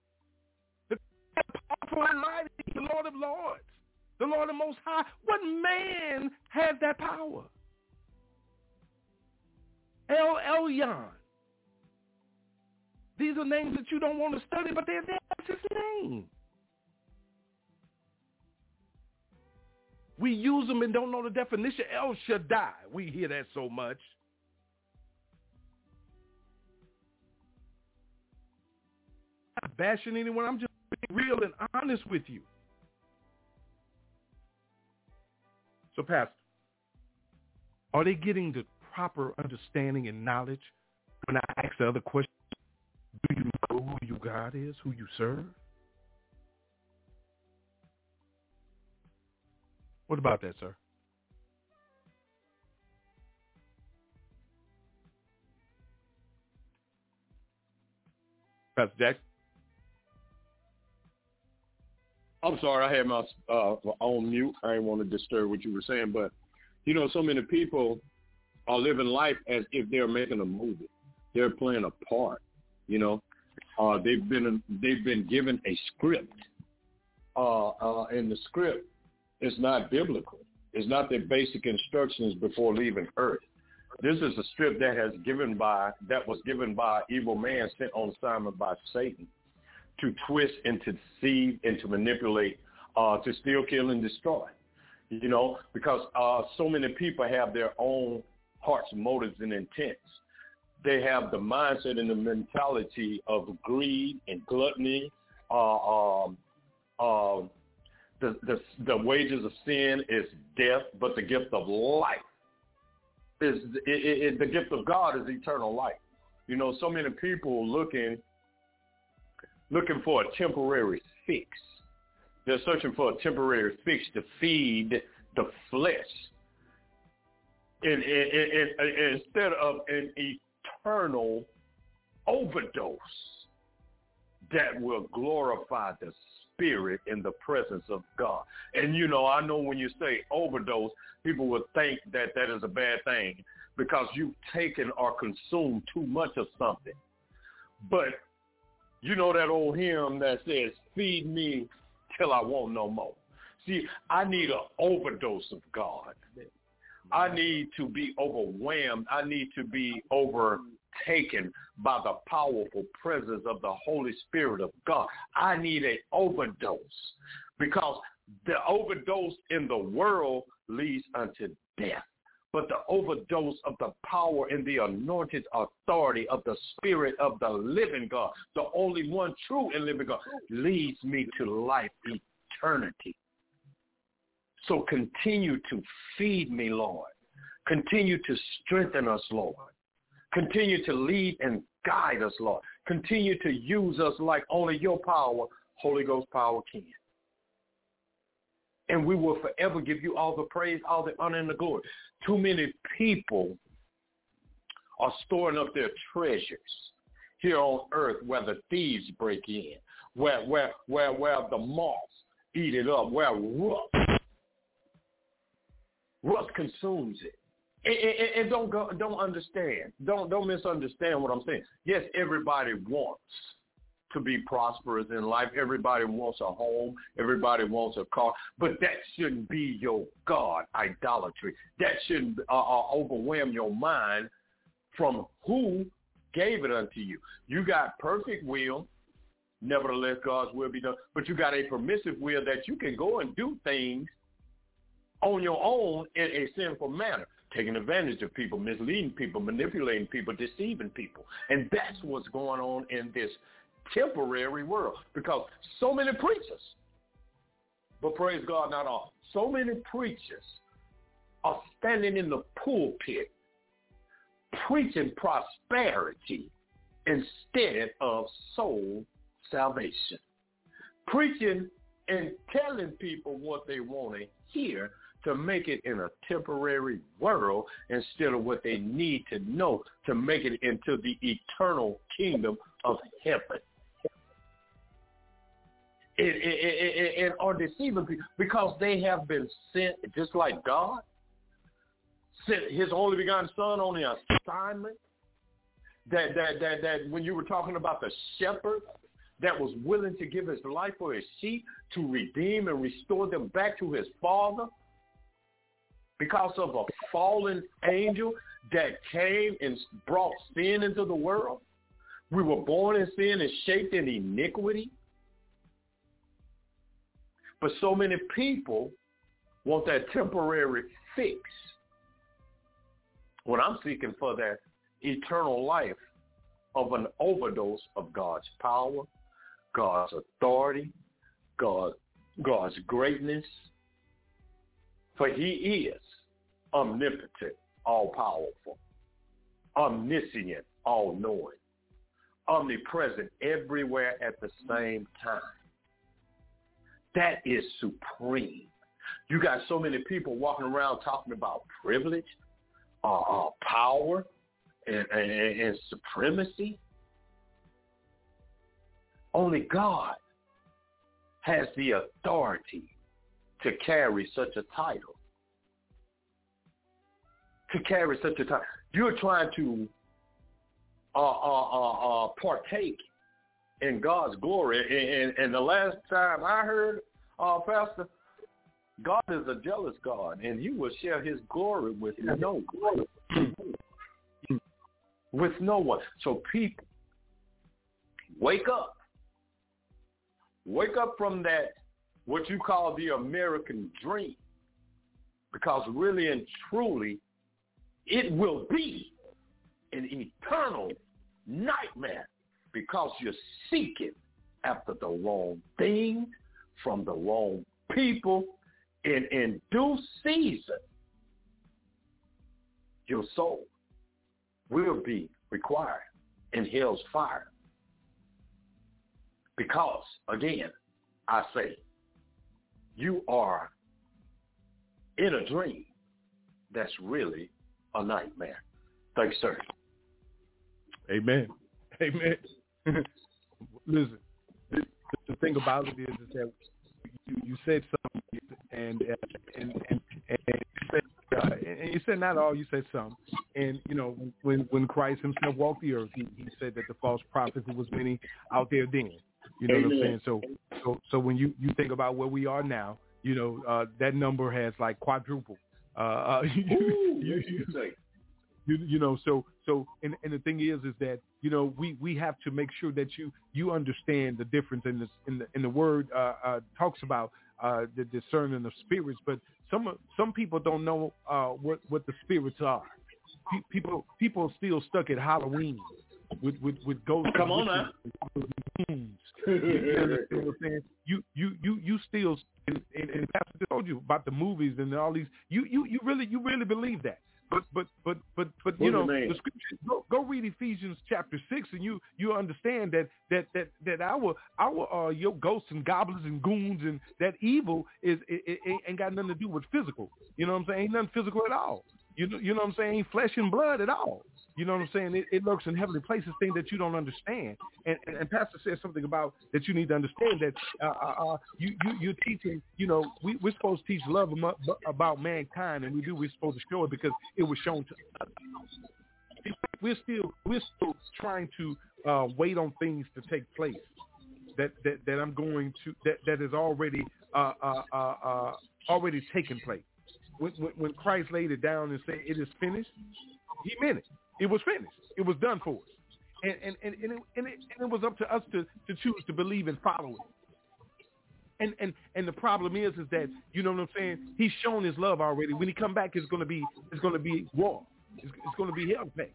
powerful and mighty, the Lord of Lords, the Lord of Most High. What man has that power? El Elyon. These are names that you don't want to study, but they're there. That's his name. We use them and don't know the definition. El Shaddai. We hear that so much. Bashing anyone. I'm just being real and honest with you. So, Pastor, are they getting the proper understanding and knowledge when I ask the other question? Do you know who your God is, who you serve? What about that, sir? Pastor Jackson? I'm sorry, I had my uh, on mute. I didn't want to disturb what you were saying, but you know, so many people are living life as if they're making a movie. They're playing a part. You know, uh, they've been they've been given a script, uh, uh, and the script is not biblical. It's not their basic instructions before leaving Earth. This is a script that has given by that was given by evil man sent on assignment by Satan to twist and to deceive and to manipulate, uh, to steal, kill, and destroy. You know, because uh, so many people have their own hearts, motives, and intents. They have the mindset and the mentality of greed and gluttony. Uh, um, uh, the, the the wages of sin is death, but the gift of life is it, it, the gift of God is eternal life. You know, so many people looking looking for a temporary fix. They're searching for a temporary fix to feed the flesh in, in, in, instead of an eternal overdose that will glorify the spirit in the presence of God. And you know, I know when you say overdose, people would think that that is a bad thing because you've taken or consumed too much of something. But you know that old hymn that says, feed me till I want no more. See, I need an overdose of God. I need to be overwhelmed. I need to be overtaken by the powerful presence of the Holy Spirit of God. I need an overdose because the overdose in the world leads unto death. But the overdose of the power and the anointed authority of the Spirit of the living God, the only one true and living God, leads me to life eternity. So continue to feed me, Lord. Continue to strengthen us, Lord. Continue to lead and guide us, Lord. Continue to use us like only your power, Holy Ghost power can. And we will forever give you all the praise, all the honor, and the glory. Too many people are storing up their treasures here on earth where the thieves break in, where where where where the moths eat it up, where rust Rust consumes it. And, and, and don't go, don't understand. Don't don't misunderstand what I'm saying. Yes, everybody wants to be prosperous in life. Everybody wants a home. Everybody wants a car. But that shouldn't be your God idolatry. That shouldn't uh, uh, overwhelm your mind from who gave it unto you. You got perfect will. Nevertheless, God's will be done. But you got a permissive will that you can go and do things on your own in a sinful manner, taking advantage of people, misleading people, manipulating people, deceiving people. And that's what's going on in this temporary world because so many preachers, but praise God, not all, so many preachers are standing in the pulpit preaching prosperity instead of soul salvation. Preaching and telling people what they want to hear to make it in a temporary world instead of what they need to know to make it into the eternal kingdom of heaven. And, are deceiving people because they have been sent just like God sent his only begotten son on the assignment that that that that when you were talking about the shepherd that was willing to give his life for his sheep to redeem and restore them back to his father because of a fallen angel that came and brought sin into the world. We were born in sin and shaped in iniquity. But so many people want that temporary fix when I'm seeking for that eternal life of an overdose of God's power, God's authority, God, God's greatness. For he is omnipotent, all-powerful, omniscient, all-knowing, omnipresent everywhere at the same time. That is supreme. You got so many people walking around talking about privilege, uh, uh, power, and, and, and supremacy. Only God has the authority to carry such a title. to carry such a time. You're trying to uh, uh, uh, uh, partake in God's glory. And, and, the last time I heard, uh, Pastor, God is a jealous God, and He will share His glory with no one. with no one. So people, wake up. Wake up from that, what you call the American dream. Because really and truly, it will be an eternal nightmare because you're seeking after the wrong thing from the wrong people And in due season. Your soul will be required in hell's fire. Because, again, I say, you are in a dream that's really a nightmare. Thanks, sir. Amen. Amen. Listen, the, the thing about it is, is that you, you said something, and uh, and and, and, you said, uh, and you said not all. You said some, and you know when when Christ Himself walked the earth, He, he said that the false prophets there was many out there then. You know Amen. what I'm saying? So so so when you you think about where we are now, you know uh, that number has like quadrupled. Uh, uh, you, you, you, you, you know, so so and, and the thing is is that you know we, we have to make sure that you you understand the difference in this in the in the word uh, uh, talks about uh, the discerning of spirits, but some some people don't know uh, what what the spirits are. Pe- people people still stuck at Halloween with with with ghosts. Come on now. you, you you you you still and, and, and Pastor told you about the movies and all these. You you you really you really believe that. But but but but but you know the scripture. Go, go read Ephesians chapter six, and you you understand that that that that our our uh, your ghosts and goblins and goons and that evil is it, it, it ain't got nothing to do with physical. You know what I'm saying? Ain't nothing physical at all. You know, you know what I'm saying? Flesh and blood at all. You know what I'm saying? It, it in heavenly places, things that you don't understand. And, and, and Pastor said something about that you need to understand that uh, uh, uh you, you, you're teaching, you know, we, we're supposed to teach love about mankind, and we do. We're supposed to show it because it was shown to us. We're still, we're still trying to uh, wait on things to take place that, that, that I'm going to, that, that is already, uh, uh, uh, uh, already taken place when, when Christ laid it down and said it is finished, he meant it. It was finished. It was done for us. And and, and, and, it, and, it, and it was up to us to, to choose to believe and follow it. And, and and the problem is is that you know what I'm saying. He's shown his love already. When he come back, it's gonna be it's gonna be war. It's, it's gonna be hell pay.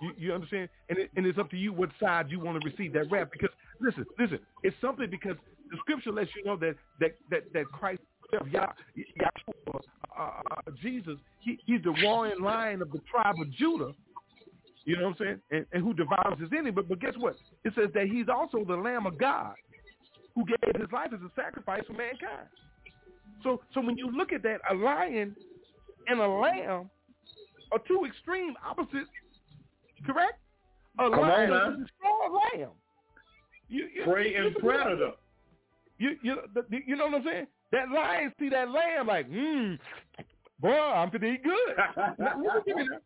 You, you understand? And it, and it's up to you what side you want to receive that wrath. Because listen, listen, it's something because the scripture lets you know that that that, that Christ Yah, Yahshua, uh, uh, Jesus, he, he's the roaring lion of the tribe of Judah. You know what I'm saying? And, and who devours his enemy. But, but guess what? It says that he's also the Lamb of God who gave his life as a sacrifice for mankind. So, so when you look at that, a lion and a lamb are two extreme opposites, correct? A Come lion on, is a strong lamb. You, you, Prey and predator. You, you, you know what I'm saying? That lion see that lamb like, mmm, boy, I'm gonna eat good. listen,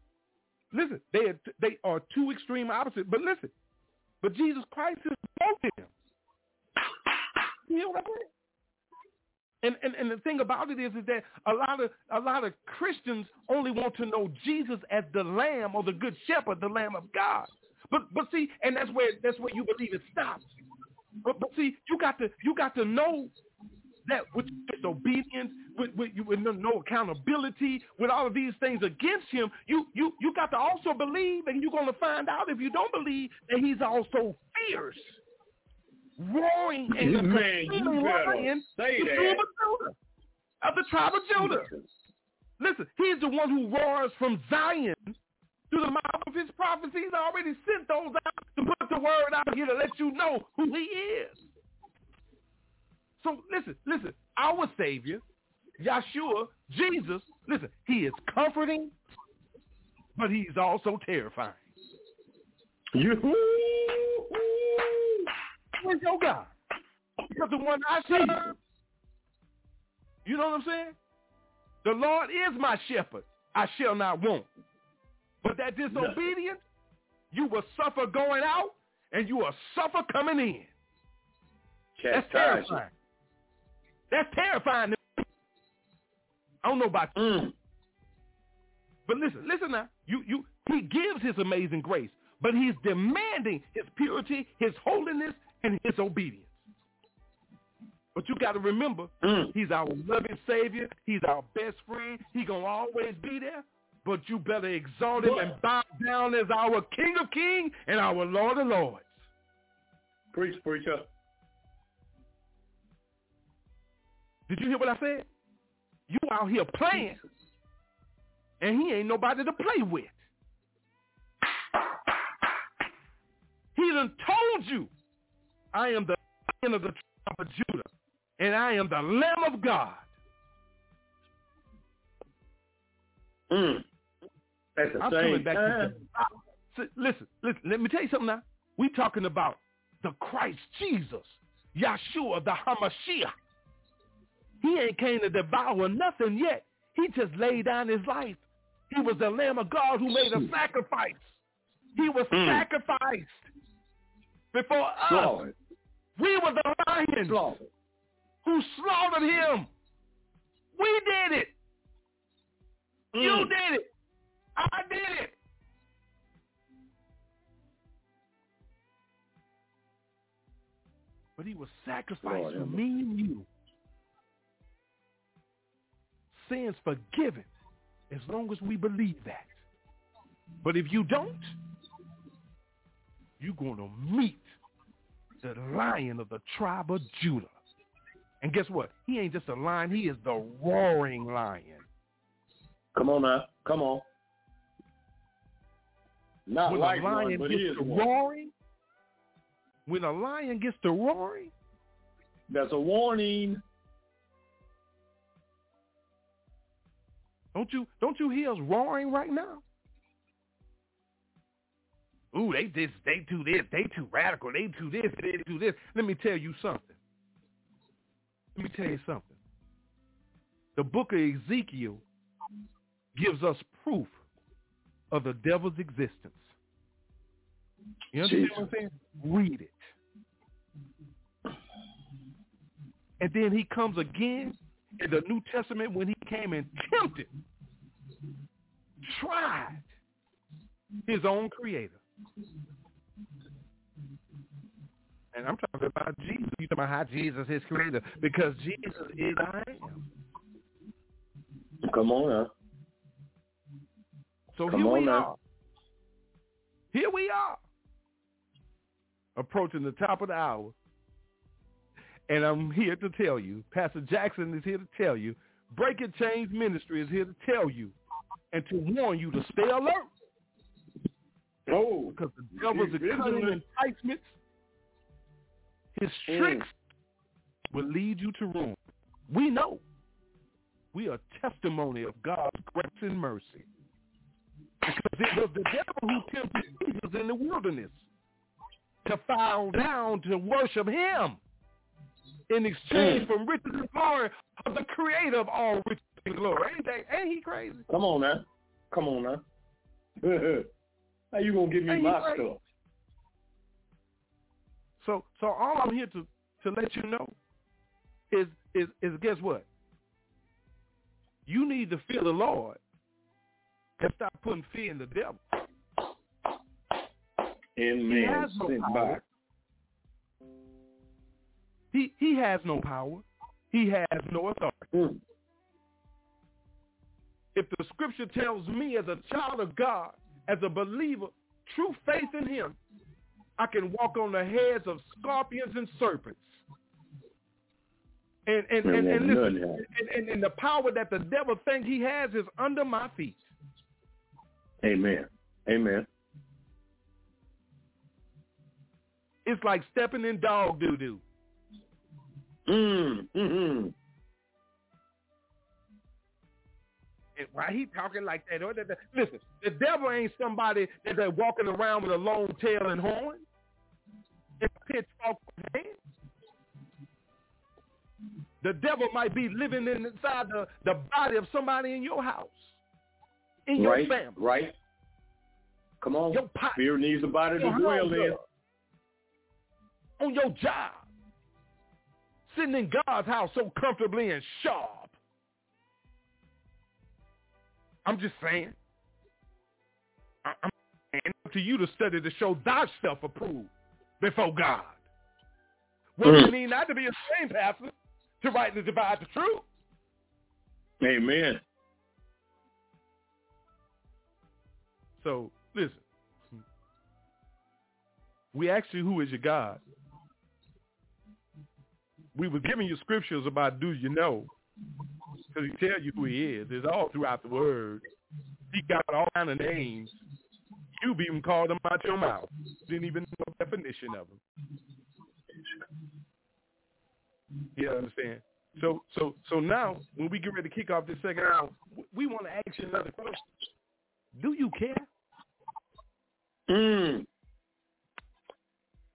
listen, they are, they are two extreme opposites. But listen, but Jesus Christ is both of them. You know what I'm? And, and and the thing about it is is that a lot of a lot of Christians only want to know Jesus as the Lamb or the Good Shepherd, the Lamb of God. But but see, and that's where that's where you believe it stops. But but see, you got to you got to know that with disobedience, with, with, with no, no accountability, with all of these things against him, you, you, you got to also believe, and you're going to find out if you don't believe that he's also fierce, roaring and Man, you lion say the that. of Judah, of the tribe of Judah. Listen, he's the one who roars from Zion through the mouth of his prophets. He's already sent those out to put the word out here to let you know who he is. So listen, listen, our Savior, Yeshua, Jesus, listen, he is comforting, but he's also terrifying. You. Where's your God? Because the one I serve, you know what I'm saying? The Lord is my shepherd. I shall not want. But that disobedience, you will suffer going out and you will suffer coming in. That's Chastise. terrifying. That's terrifying. to me. I don't know about you. Mm. But listen, listen now. You, you, he gives his amazing grace, but he's demanding his purity, his holiness, and his obedience. But you got to remember, Mm. he's our loving Savior. He's our best friend. He gonna always be there. But you better exalt him and bow down as our King of Kings and our Lord of Lords. Preach, preacher. Did you hear what I said? You out here playing, and he ain't nobody to play with. He done told you, I am the lion of the tribe of Judah, and I am the Lamb of God. Mm. At the I'm same back time. to listen, listen, let me tell you something now. We talking about the Christ Jesus, Yahshua, the Hamashiach. He ain't came to devour nothing yet. He just laid down his life. He was the Lamb of God who made a sacrifice. He was Mm. sacrificed before us. Slaughtered. We were the lions Slaughtered. who slaughtered him. We did it. You Mm. did it. I did it. But he was sacrificed Lord for me and you. Sins forgiven as long as we believe that. But if you don't, you're going to meet the lion of the tribe of Judah. And guess what? He ain't just a lion. He is the roaring lion. Come on now. Come on. Not when like a lion one, gets is to roaring, when a lion gets to roaring, That's a warning. Don't you don't you hear us roaring right now? Ooh, they this, they do this, they too radical, they do this, they do this. Let me tell you something. Let me tell you something. The book of Ezekiel gives us proof of the devil's existence. You understand what I'm saying? Read it. And then he comes again in the New Testament when he came and tempted, tried his own creator. And I'm talking about Jesus. You talking about how Jesus is creator because Jesus is I am. Come on now. So Come here we now. are. Here we are. Approaching the top of the hour. And I'm here to tell you, Pastor Jackson is here to tell you, Breaking Chains Ministry is here to tell you and to warn you to stay alert Oh, because the devil's cunning enticements, his Mm. tricks will lead you to ruin. We know. We are testimony of God's grace and mercy. Because it was the devil who tempted Jesus in the wilderness to fall down to worship him in exchange Mm. for riches and glory of the creator of all riches and glory. Ain't, that, ain't he crazy? come on now. Come on now. How you gonna give me Ain't my stuff? So so all I'm here to, to let you know is is is guess what? You need to fear the Lord and stop putting fear in the devil. In man has no sent power. by. He he has no power. He has no authority. Mm. If the scripture tells me as a child of God, as a believer, true faith in him, I can walk on the heads of scorpions and serpents. And and, and, And listen, and, and, and the power that the devil thinks he has is under my feet. Amen. Amen. It's like stepping in dog doo doo. Mm. Mm-hmm. And why he talking like that? Or that- that- Listen, the devil ain't somebody that they're walking around with a long tail and horn and pitchfork. The devil might be living inside the, the body of somebody in your house. in your right, family, right. Come on. your pot, Fear needs a body to dwell in. on your job, sitting in God's house so comfortably and sharp. I'm just saying. I'm saying up to you to study to show thyself approved before God. Well, Mm. you need not to be ashamed, Pastor, to rightly divide the truth. Amen. So listen, we asked you who is your God. We were giving you scriptures about do you know, because he tell you who he is. It's all throughout the word. He got all kind of names. You've even called them out your mouth. Didn't even know the definition of them. You understand? So so so now when we get ready to kick off this second hour, we want to ask you another question. Do you care? Mm.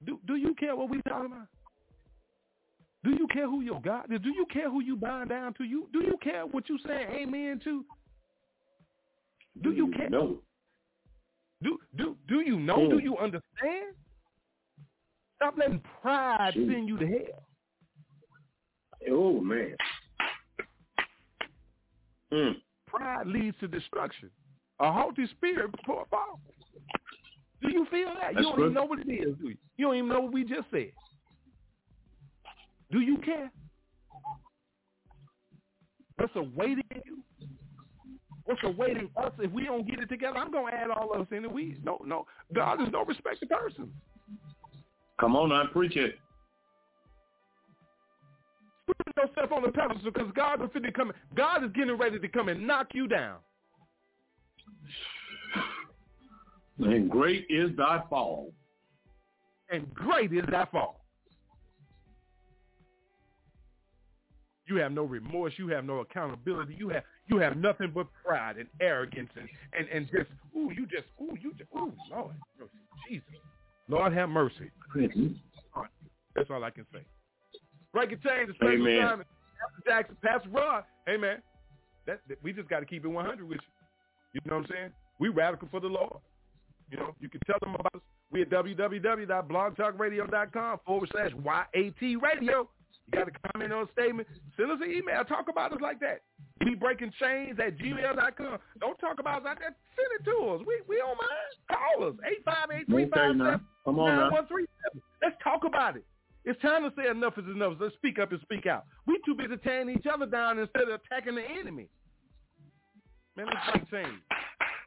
Do do you care what we talking about? Do you care who your God is? Do you care who you bowing down to? You do you care what you saying amen to? Do you care? No. Do do do you know? Mm. Do you understand? Stop letting pride Jeez. send you to hell. Oh man. Mm. Pride leads to destruction. A haughty spirit before a fall. Do you feel that? That's you don't even know what it is, do you? You don't even know what we just said. Do you care? What's awaiting you? What's awaiting us if we don't get it together? I'm gonna add all of us in. And we no no God is no respect to persons. Come on I preach it. Put yourself on the pedestal because God is finna come. God is getting ready to come and knock you down. And great is thy fall. and great is thy fall. You have no remorse. You have no accountability. You have you have nothing but pride and arrogance and and, and just ooh you just ooh you just ooh Lord mercy Jesus Lord have mercy. That's all I can say. Breaking Chains the special Amen. assignment. Pastor Jackson, Pastor Ron. Hey man, that, that- we just got to keep it 100 with you. You know what I'm saying? We radical for the Lord. You know, you can tell them about us. We at www.blogtalkradio.com forward slash YAT radio. Got a comment or a statement, send us an email. Talk about us like that. We breaking chains at gmail.com. Don't talk about us like that. Send it to us. We we don't mind. Call us. 858 Come on now. 9137. Let's talk about it. It's time to say enough is enough. Let's speak up and speak out. We too busy tearing each other down instead of attacking the enemy. Man, let's break change.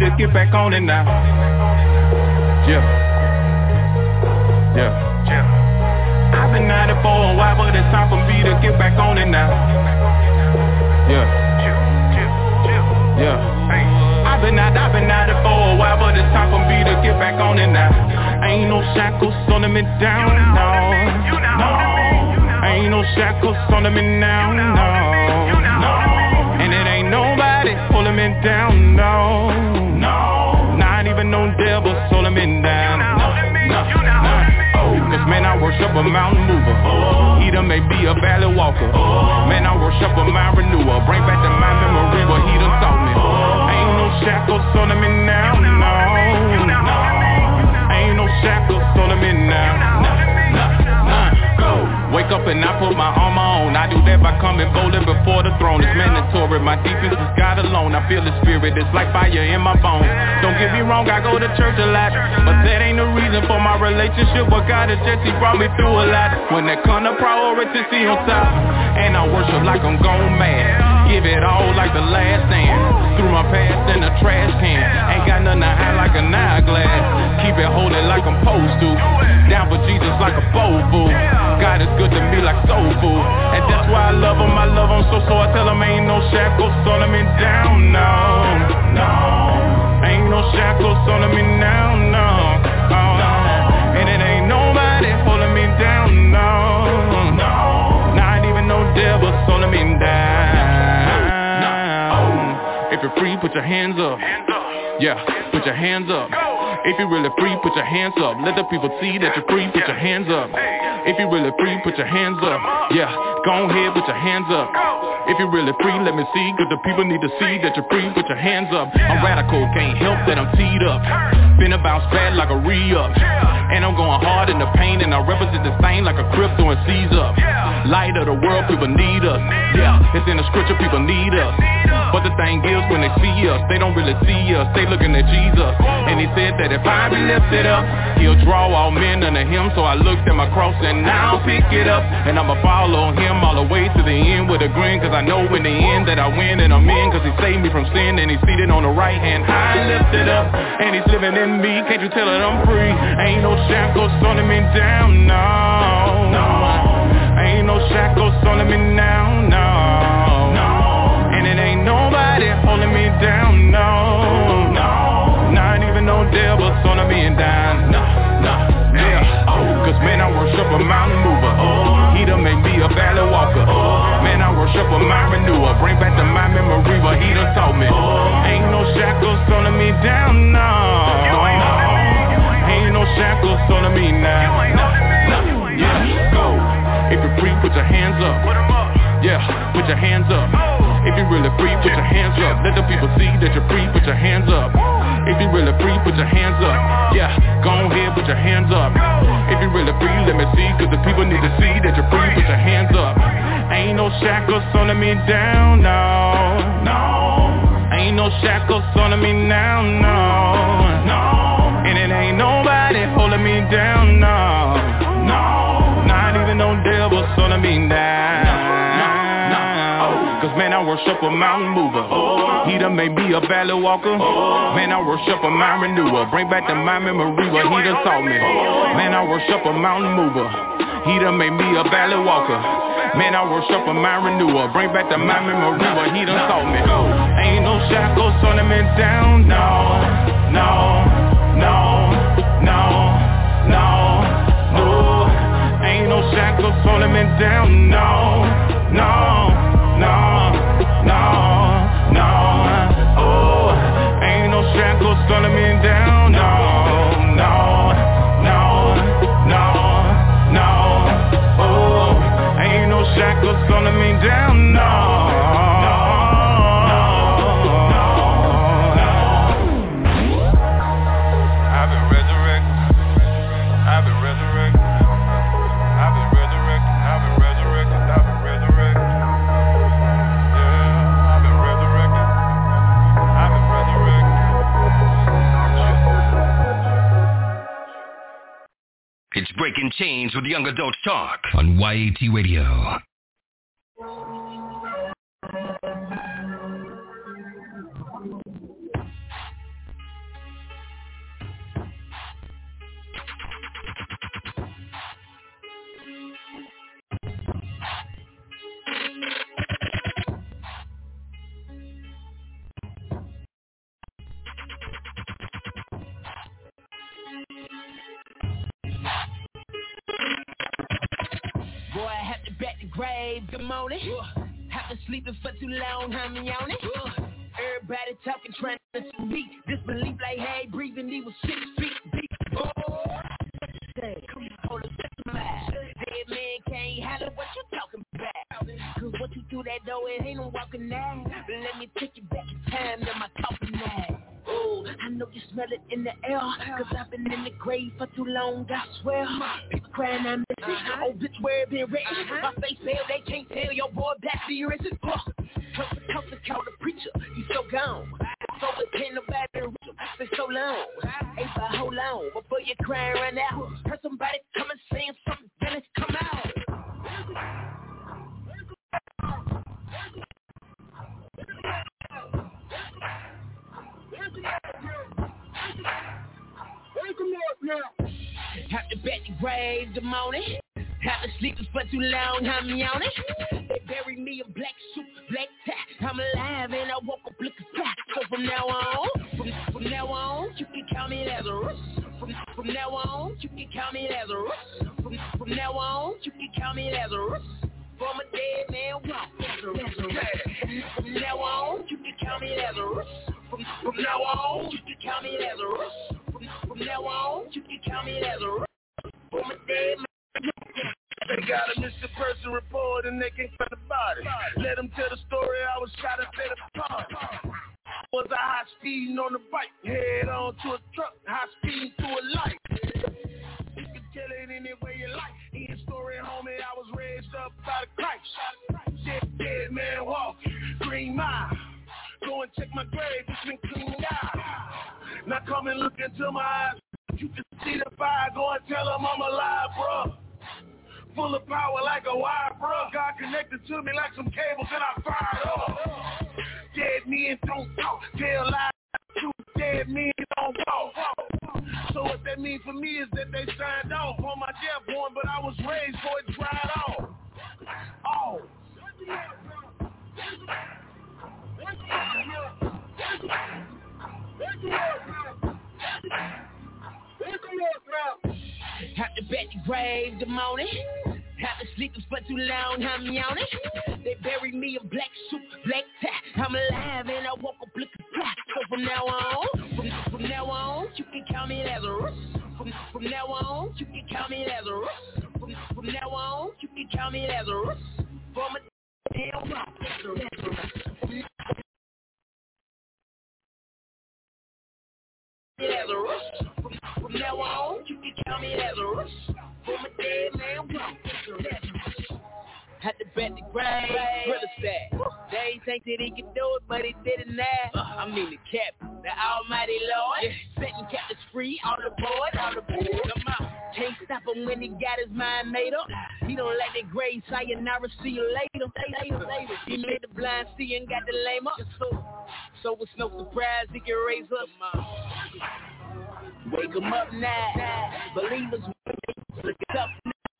Me to get back on it now. Yeah. Yeah. Yeah. I've been at it for a while, but it's time for me to get back on it now. Yeah. Yeah. I've been at, I've been at it for a while, but it's time for me to get back on it now. Ain't no shackles holding me down, no. No. Ain't no shackles holding me now, no. No. And it ain't nobody pulling me down, no. Even no devil down. No. No. No. Oh, cause man, I worship a mountain mover. He done may be a valley walker. Man, I worship a mind renewer. Bring back to my memory what he done taught me. Ain't no shackles holding me now, no. No. Ain't no shackles holding me now. And I put my armor on. I do that by coming boldly before the throne. It's mandatory. My defense is God alone. I feel the spirit. It's like fire in my bones. Don't get me wrong, I go to church a lot. But that ain't the reason for my relationship with God. It's just he brought me through a lot. When that kind of priority, see on top. And I worship like I'm gone mad. Give it all like the last stand. Threw my past in the trash can. Ain't got nothing to hide like an eyeglass. Keep it holding like I'm supposed to. Down for Jesus like a bowl fool. God is good to me like soul food. And that's why I love him, I love him so so I tell him ain't no shackles on me down, no, no. Ain't no shackles on me now, no, put your hands up. Yeah, put your hands up. If you're really free, put your hands up. Let the people see that you're free, put your hands up. If you're really free, put your hands up. Yeah, go ahead, put your hands up. If you're really free, let me see, cause the people need to see that you're free, put your hands up. I'm radical, can't help that I'm teed up. Finna bounce bad like a re-up. And I'm going hard in the pain, and I represent this thing like a crypto and seize up. Light of the world, people need us. Yeah, it's in the scripture, people need us. But the thing is, when they see us, they don't really see us. They looking at Jesus. And he said that if I be lifted up, he'll draw all men unto him. So I looked at my cross and now I'll pick it up. And I'ma follow him all the way to the end with a grin. Cause I know in the end that I win and I'm in. Cause he saved me from sin and he's seated on the right hand. I lifted up and he's living in me. Can't you tell that I'm free? Ain't no shackles holding me down, no. No. Ain't no shackles holding me now, no. No. And it ain't nobody holding me down, no. No. Not even no devil holding me down, no. Cause man, I worship a mountain mover. He done made me a valley walker. Man, I worship a mind renewer. Bring back to my memory what he done taught me. Ain't no shackles holding me down, no. Ain't no shackles holding me now. If you're free, put your hands up. Yeah, put your hands up. If you're really free, put your hands up. Let the people see that you're free, put your hands up. If you're really free, put your hands up. Yeah, go ahead, put your hands up. If you're really free, let me see, cause the people need to see that you're free, put your hands up. Ain't no shackles holding me down, no. No. Ain't no shackles holding me now, no. No. And it ain't nobody holding me down. No. Worship a mountain mover. He done made me a valley walker. Man, I worship a mind renewer. Bring back to my memory what he done taught me. Man, I worship a mountain mover. He done made me a valley walker. Man, I worship a mind renewer. Bring back to my memory what he done taught me. Ain't no shackles holding me down, no, no, no, no, no, no. Ain't no shackles holding me down, no, no, Breaking Chains with Young Adult Talk on YAT Radio. For too long, I swear People crying, I'm missing Oh, bitch, where it been written My face fail, they can't tell Your boy back serious Huh. Come to come to call the preacher He's so gone. So it can't nobody reach him For so long. Ain't but hold on Before you crying grave morning. Have been sleeping for too long, I'm yawning. They buried me in black suit, black tie. I'm alive and I woke up looking fat. So from now on, from, from now on, you can call me Lazarus. From, from now on, you can call me Lazarus. From, from now on, you can call me Lazarus. From a dead man walk, Lazarus. From now on, you can call me Lazarus. From, from now on, you can call me Lazarus. From, from now on, you can call me Lazarus. They got a missing person report and they can't find the body. Let them tell the story, I was shot at the park. Was I high speeding on the bike, head on to a truck, high speeding through a light. You can tell it any way you like. In story, homie, I was raised up by the Christ. Dead, dead man walk, green mile. Go and check my grave, it's been cleaned out. Now come and look into my eyes. You can see the fire, go and tell them I'm alive, bro full of power like a wire, bro. God connected to me like some cables and I fired up. Dead men don't talk, tell lies. True dead men don't talk. So what that means for me is that they signed off on my death warrant, but I was raised for it dried off. Oh. Have to bet the grave the morning. Have been sleeping for too long, I'm yawning. They buried me in black suit, black tie. I'm alive and I woke up looking fly. So from now on, from, from now on, you can call me Lazarus. From, from now on, you can call me Lazarus. From, from now on, you can call me Lazarus. From a damn rock, Lazarus. Lazarus. From, now on, you can call me Lazarus. From a dead man walk, Lazarus. Had to bet the grave, real estate. They think that he could do it, but he didn't have. I mean the cap, the almighty Lord. Yeah. Setting captives free, on the board, on him when he got his mind made up. He don't let the grave sayonara, see you later. He made the blind see and got the lame up. So, it's no surprise he can raise up. Wake him up now. Believers, look up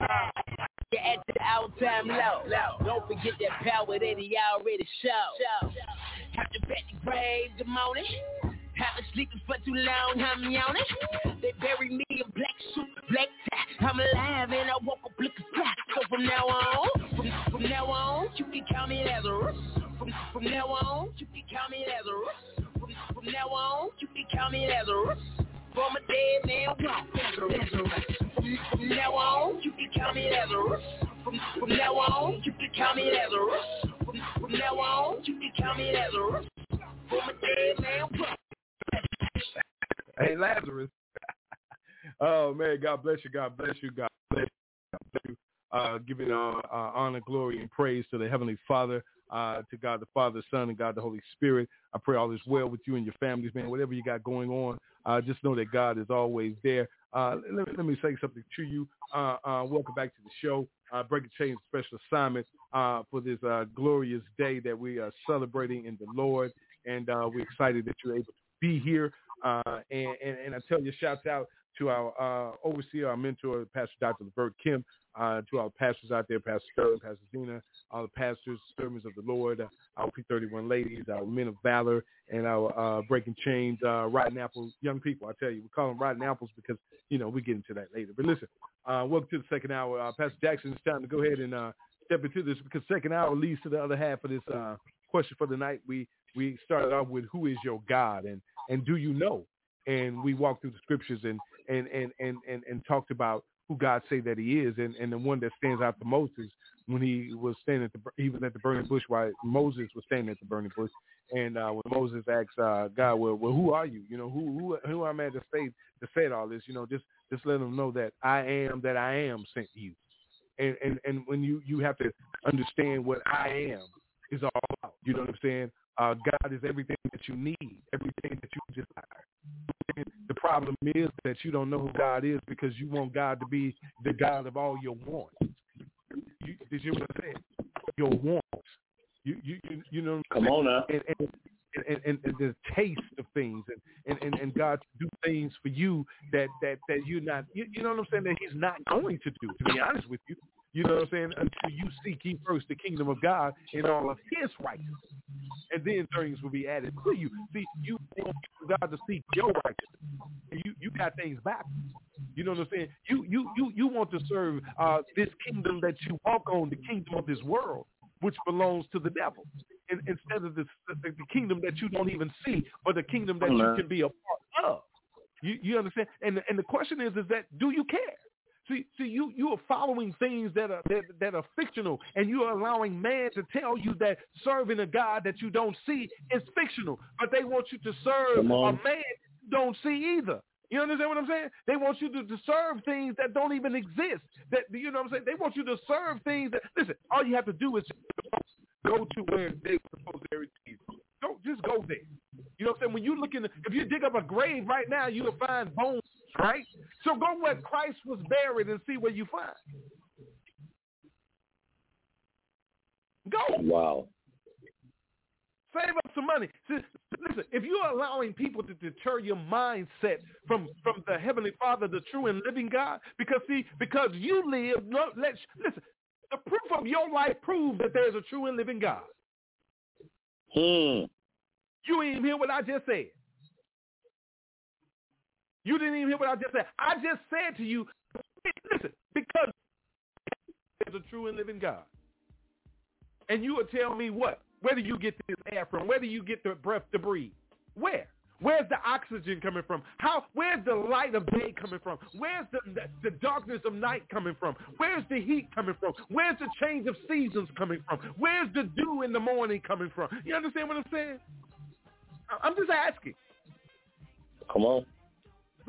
now. You're at the all-time low. Don't forget that power that he already showed. Have to bet the grave the morning. Have been sleeping for too long, I'm yawning. They buried me in black suit, black tie. I'm alive and I woke up looking fly. So from now on, from, from now on, you can call me Lazarus. From, from now on, you can call me Lazarus. From, from now on, you can call me Lazarus. From a dead man walk, Lazarus. From, now on, you can call me Lazarus. From, from now on, you can call me Lazarus. From, from now on, you can call me Lazarus. From a dead man walk. Hey, Lazarus. oh, man, God bless you. God bless you. God bless you. God bless you. Uh, giving uh, uh, honor, glory, and praise to the Heavenly Father, uh, to God the Father, Son, and God the Holy Spirit. I pray all is well with you and your families, man. Whatever you got going on, uh, just know that God is always there. Uh, let, let, me say something to you. Uh, uh, welcome back to the show. Uh, Breaking Chains special assignment uh, for this glorious day that we are celebrating in the Lord. And we're excited that you're able to be here. And, and, and I tell you, shouts out to our overseer, our mentor, Pastor Dr. Levert Kim, uh, to our pastors out there, Pastor Sterling, Pastor Zena, all the pastors, servants of the Lord, uh, our P31 ladies, our men of valor, and our uh, breaking chains, uh, rotten apples, young people. I tell you, we call them rotten apples because, you know, we get into that later. But listen, uh, welcome to the second hour. Uh, Pastor Jackson, it's time to go ahead and uh, step into this because second hour leads to the other half of this uh, question for the night. We we started off with who is your God and and do you know? And we walked through the scriptures and and and and and, and talked about who God say that he is, and, and the one that stands out to Moses when he was standing at the he at the burning bush while Moses was standing at the burning bush, and uh, when Moses asked uh, God, well, well, who are you? You know, who who who am I to say to say all this? You know, just just let them know that I am that I am sent you, and and and when you you have to understand what I am is all about. You know what I'm saying? Uh, God is everything that you need, everything that you desire. The problem is that you don't know who God is because you want God to be the God of all your wants. You, did you understand? Your wants. You you you, you know. Come on now. And, and, and, and, and the taste of things and, and, and, and God to do things for you that, that, that you're not, you, you know what I'm saying, that he's not going to do, to be honest with you. You know what I'm saying? Until you seek ye first the kingdom of God and all of his righteousness. And then things will be added to you. See, you want God to seek your righteousness. And you, you got things back. You know what I'm saying? You you you you want to serve uh, this kingdom that you walk on, the kingdom of this world, which belongs to the devil, and, instead of the, the, the kingdom that you don't even see, but the kingdom that you can be a part of. You you understand? And and the question is is that do you care? See, see, you you are following things that are that, that are fictional, and you are allowing man to tell you that serving a God that you don't see is fictional. But they want you to serve a man you don't see either. You understand what I'm saying? They want you to, to serve things that don't even exist. That you know what I'm saying? They want you to serve things that listen. All you have to do is go to where they were supposed to receive. Don't just go there. You know what I'm saying? When you look in, the, if you dig up a grave right now, you'll find bones, right? So go where Christ was buried and see where you find. Go. Wow. Save up some money. Listen, if you're allowing people to deter your mindset from from the heavenly Father, the true and living God, because see, because you live, no, let's listen. The proof of your life proves that there's a true and living God. Hmm. You ain't even hear what I just said. You didn't even hear what I just said. I just said to you, listen, because there's a true and living God. And you would tell me what? Where do you get this air from? Where do you get the breath to breathe? Where? Where's the oxygen coming from? How? Where's the light of day coming from? Where's the, the, the darkness of night coming from? Where's the heat coming from? Where's the change of seasons coming from? Where's the dew in the morning coming from? You understand what I'm saying? I'm just asking. Come on.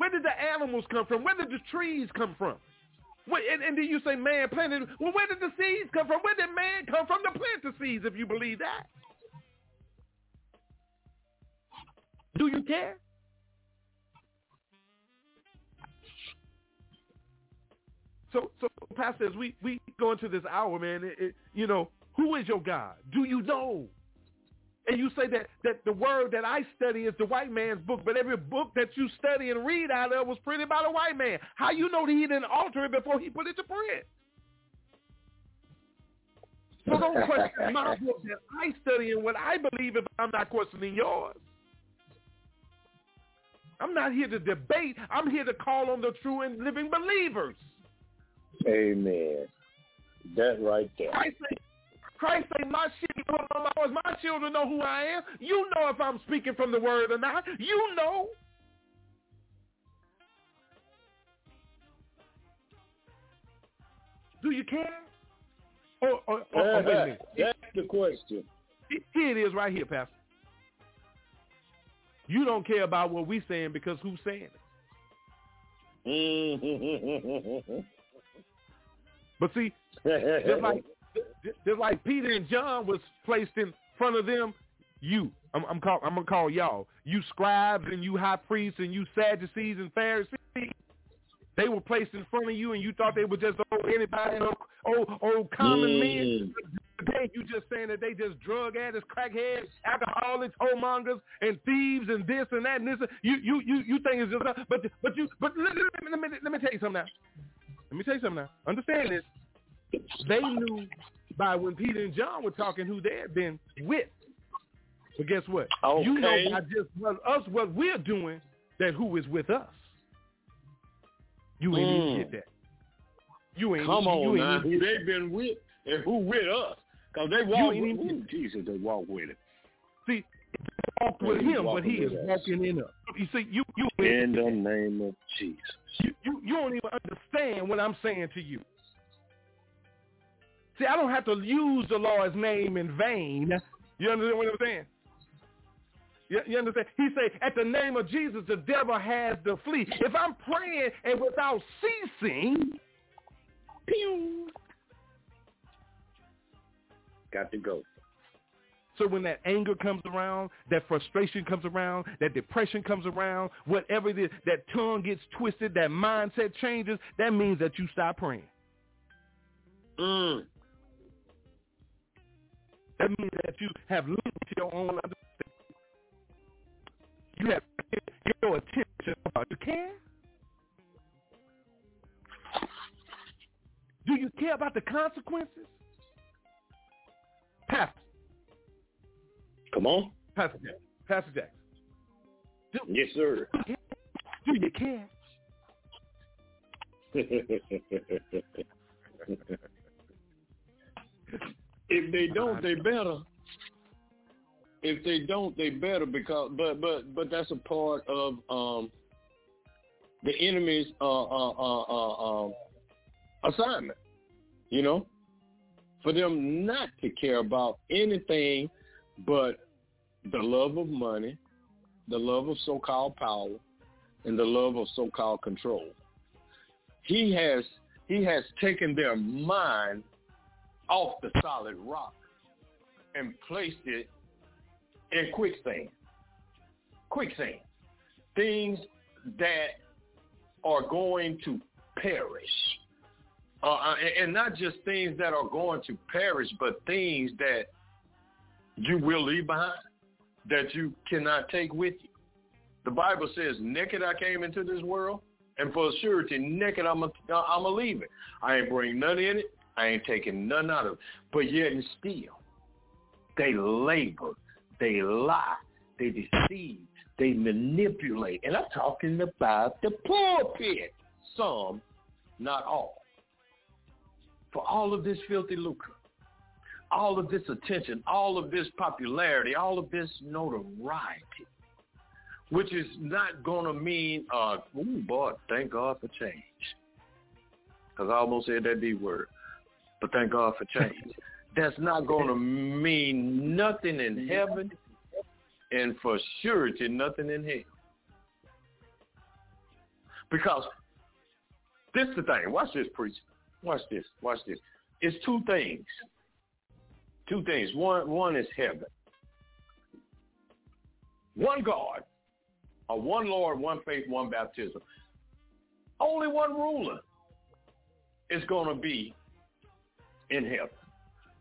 Where did the animals come from? Where did the trees come from? Where, and, and then you say man planted. Well, where did the seeds come from? Where did man come from to plant the seeds, if you believe that? Do you care? So, so Pastor, as we, we go into this hour, man, it, it, you know, who is your God? Do you know? And you say that, that the word that I study is the white man's book, but every book that you study and read out of was printed by the white man. How you know that he didn't alter it before he put it to print? So don't question my book that I study and what I believe if I'm not questioning yours. I'm not here to debate. I'm here to call on the true and living believers. Amen. That right there. Christ say, Christ say my sheep know my voice. My children know who I am. You know if I'm speaking from the word or not. You know. Do you care? Or, or, or, or wait a minute. That's the question. Here it is right here, Pastor. You don't care about what we saying because who's saying it? but see, just like just like Peter and John was placed in front of them, you. I'm, I'm, call, I'm gonna call y'all. You scribes and you high priests and you Sadducees and Pharisees. They were placed in front of you, and you thought they were just old anybody, old, old, old common Mm. men. Today, you just saying that they just drug addicts, crackheads, alcoholics, homongers, and thieves, and this and that and this. You, you, you, you think it's just, but, but you, but let, let, let, me, let me tell you something now. Let me tell you something now. Understand this. They knew by when Peter and John were talking who they had been with. But guess what? You know Okay. by just what, us what we're doing that who is with us. You ain't even Mm. get that. You ain't Come you ain't now. even Who get they been with and who with us. Because they walk with even- ooh, Jesus, they walk with him. See, walk with He's him, but he is with us. walking in us. You see, you you In the name of Jesus. you, you you don't even understand what I'm saying to you. See, I don't have to use the Lord's name in vain. You understand what I'm saying? You, you understand? He said, at the name of Jesus, the devil has to flee. If I'm praying and without ceasing, pew. Got to go. So when that anger comes around, that frustration comes around, that depression comes around, whatever it is, that tongue gets twisted, that mindset changes, that means that you stop praying. Mm. That means that you have to your own understanding. You have your attention about you care? Do you care about the consequences? Pastor. Come on. Pastor Jackson. Pastor Jackson. Do, yes, sir. Do you care? if they don't, they better. If they don't, they better because but but but that's a part of um the enemy's uh uh uh, uh um assignment. You know? For them not to care about anything but the love of money, the love of so-called power, and the love of so-called control. He has he has taken their mind off the solid rock and placed it in quicksand. Quicksand. Things that are going to perish. Uh, uh and not just things that are going to perish, but things that you will leave behind, that you cannot take with you. The Bible says, naked I came into this world, and for surety, naked I'm going to leave it. I ain't bring none in it. I ain't taking none out of it. But yet and still, they labor, they lie, they deceive, they manipulate. And I'm talking about the pulpit. Some, not all. For all of this filthy lucre, all of this attention, all of this popularity, all of this notoriety, which is not going to mean, uh, boy, thank God for change. Because I almost said that D word. But thank God for change. That's not going to mean nothing in heaven and for surety nothing in hell. Because this is the thing. Watch this, preacher. Watch this. Watch this. It's two things. Two things. One, one is heaven. One God a one Lord, one faith, one baptism. Only one ruler is going to be in heaven.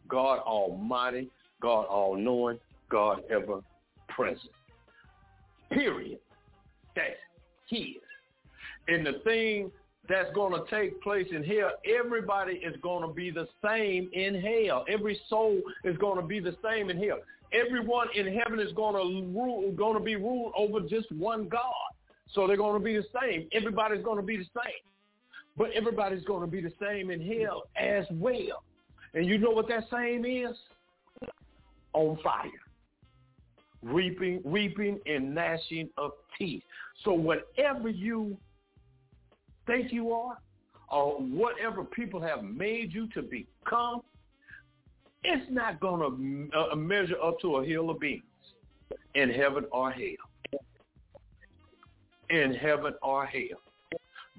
God Almighty, God All-Knowing, God Ever Present. Period. That's His. And the thing that's going to take place in hell, everybody is going to be the same in hell. Every soul is going to be the same in hell everyone in heaven is going to rule, going to be ruled over just one God. So they're going to be the same. Everybody's going to be the same. But everybody's going to be the same in hell as well. And you know what that same is? On fire. Reaping, reaping and gnashing of teeth. So whatever you think you are, or whatever people have made you to become, it's not going to uh, measure up to a hill of beans in heaven or hell. In heaven or hell.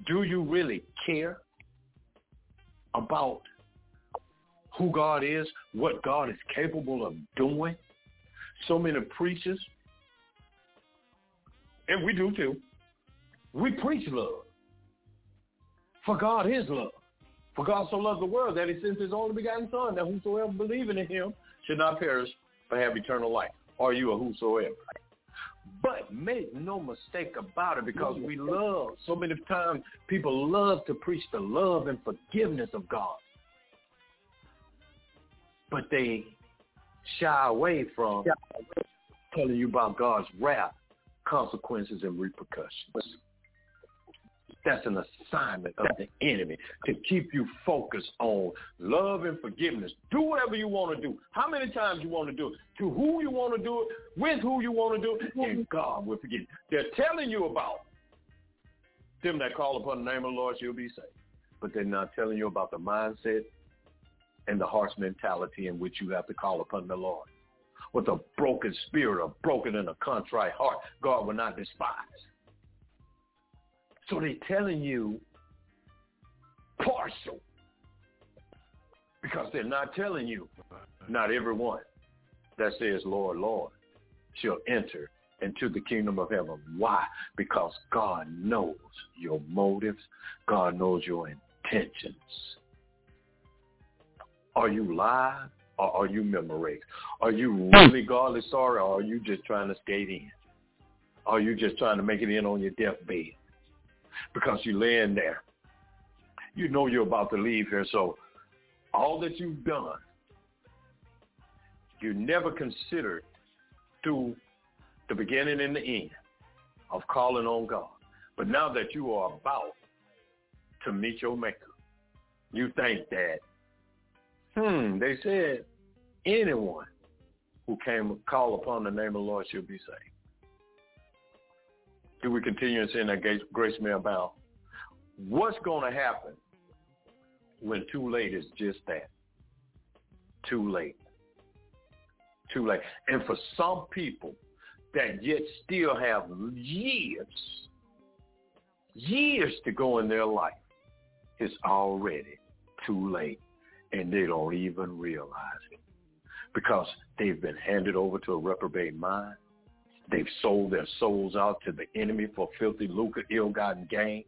Do you really care about who God is, what God is capable of doing? So many preachers, and we do too, we preach love. For God is love. For God so loved the world that he sent his only begotten son, that whosoever believing in him should not perish, but have eternal life. Are you a whosoever? But make no mistake about it because we love, so many times people love to preach the love and forgiveness of God. But they shy away from telling you about God's wrath, consequences, and repercussions. That's an assignment of the enemy to keep you focused on love and forgiveness. Do whatever you want to do. How many times you want to do it. To who you want to do it. With who you want to do it. And God will forgive you. They're telling you about them that call upon the name of the Lord you'll be saved. But they're not telling you about the mindset and the harsh mentality in which you have to call upon the Lord. With a broken spirit, a broken and a contrite heart, God will not despise. So they're telling you partial because they're not telling you not everyone that says Lord, Lord shall enter into the kingdom of heaven. Why? Because God knows your motives. God knows your intentions. Are you live or are you memorized? Are you hmm. really godly sorry or are you just trying to skate in? Are you just trying to make it in on your deathbed? Because you're laying there. You know you're about to leave here, so all that you've done, you never considered through the beginning and the end of calling on God. But now that you are about to meet your maker, you think that, hmm, they said anyone who came call upon the name of the Lord shall be saved. Do we continue in sin that grace may abound? What's going to happen when too late is just that? Too late. Too late. And for some people that yet still have years, years to go in their life, it's already too late. And they don't even realize it because they've been handed over to a reprobate mind. They've sold their souls out to the enemy for filthy lucre, ill-gotten gain,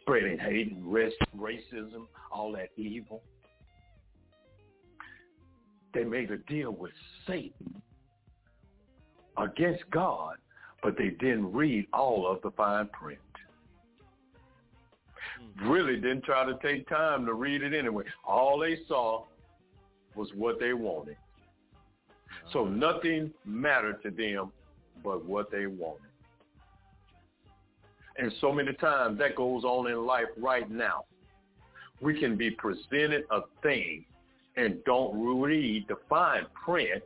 spreading hate and racism, all that evil. They made a deal with Satan against God, but they didn't read all of the fine print. Really didn't try to take time to read it anyway. All they saw was what they wanted. So uh-huh. nothing mattered to them but what they wanted. And so many times that goes on in life right now. We can be presented a thing and don't read the fine print,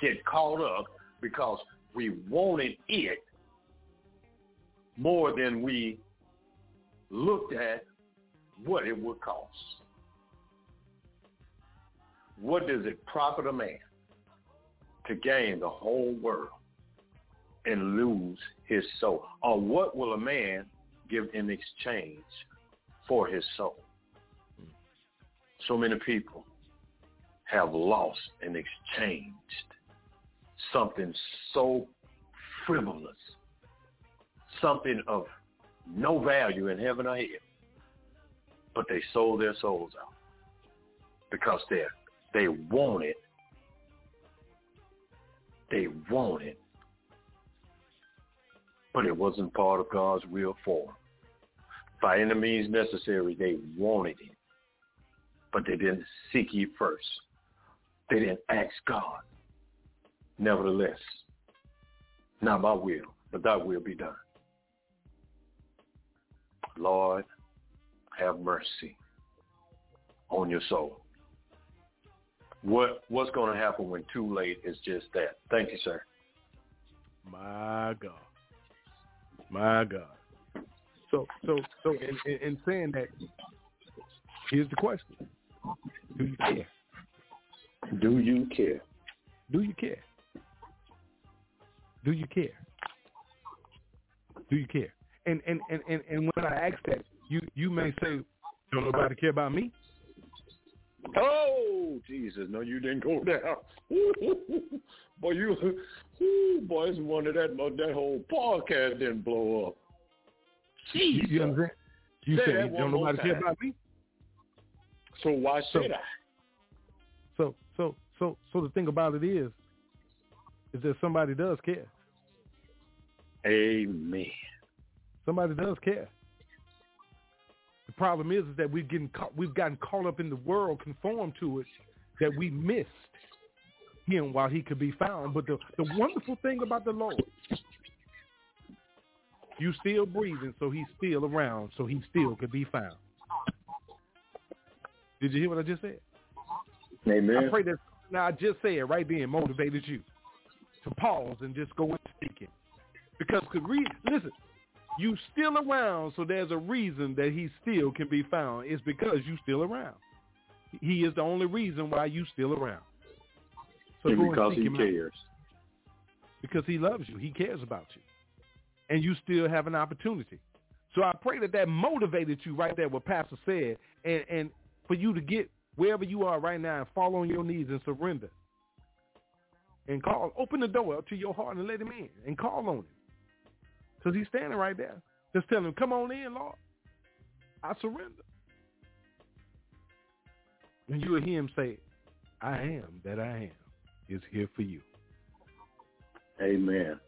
get caught up because we wanted it more than we looked at what it would cost. What does it profit a man to gain the whole world and lose his soul? Or what will a man give in exchange for his soul? So many people have lost and exchanged something so frivolous, something of no value in heaven or hell, but they sold their souls out because they they wanted they wanted but it wasn't part of God's will for them. By any means necessary, they wanted it, but they didn't seek ye first. They didn't ask God. Nevertheless, not my will, but thy will be done. Lord, have mercy on your soul. What what's going to happen when too late is just that. Thank you, sir. My God, my God. So so so in, in, in saying that, here's the question: Do you care? Do you care? Do you care? Do you care? Do you care? And and, and, and, and when I ask that, you, you may say, Don't nobody care about me? Oh, Jesus. No, you didn't go down. boy, you ooh, boy, it's one of that that whole podcast didn't blow up. Jesus. You, you understand? You Say say don't nobody care about me? So why So- should I? So so so so the thing about it is is that somebody does care. Amen. Somebody does care. The problem is, is that we've getting caught, we've gotten caught up in the world, conformed to it, that we missed him while he could be found. But the, the wonderful thing about the Lord, you still breathing, so he's still around, so he still could be found. Did you hear what I just said? Amen. I pray that now I just said right then motivated you to pause and just go and speak it. Because could read listen, you still around, so there's a reason that he still can be found. It's because you still around. He is the only reason why you still around. So And go and because he out. cares. Because he loves you. He cares about you. And you still have an opportunity. So I pray that that motivated you right there, what Pastor said, and, and for you to get wherever you are right now and fall on your knees and surrender. And call, open the door to your heart and let him in and call on him. Because he's standing right there. Just tell him, come on in, Lord. I surrender. And you will hear him say, I am that I am is here for you. Amen.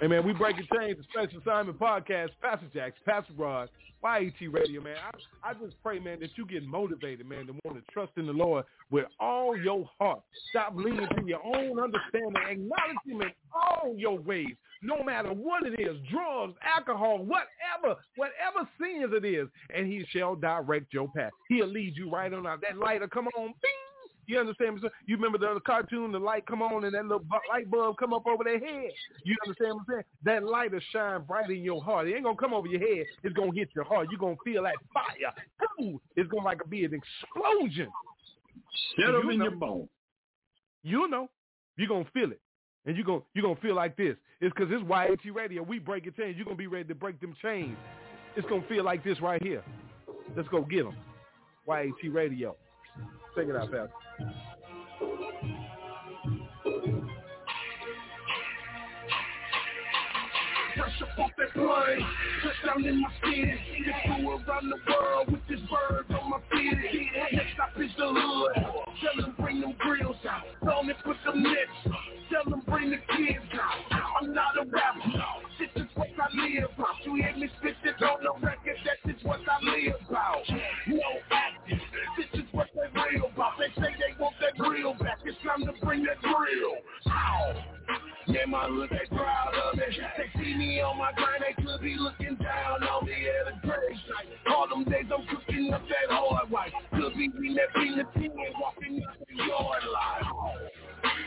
Hey man, we breaking chains, the special assignment podcast, Pastor Jacks, Pastor Rod, YAT Radio, man. I, I just pray, man, that you get motivated, man, to want to trust in the Lord with all your heart. Stop leaning to your own understanding. Acknowledge him in all your ways, no matter what it is, drugs, alcohol, whatever, whatever sins it is, and he shall direct your path. He'll lead you right on out. That light will come on, bing, you understand me? You remember the cartoon, the light come on and that little light bulb come up over their head. You understand what I'm saying? That light will shine bright in your heart. It ain't gonna come over your head. It's gonna hit your heart. You're gonna feel that fire. Ooh, it's gonna like be an explosion. Set them in know, your bone. You know, you're gonna feel it, and you're gonna you're gonna feel like this. It's because it's YAT Radio. We break it chains. You're gonna be ready to break them chains. It's gonna feel like this right here. Let's go get them. YAT Radio. Check it out, Pastor. Off that plane, in my. Just flew around the world with this bird on my. Next stop is the hood. Tell them bring them grills out. Put. Tell them bring the kids out. I'm not a rapper. This is what I live about. You hear me spit this on the record. That is what I live about. No acting. That grill back. It's time to bring that grill. Ow. Yeah, my hood, they proud of me. They see me on my grind, they could be looking down on me at a. All them days I'm cooking up that hard white. Could be in that team walking up the yard line.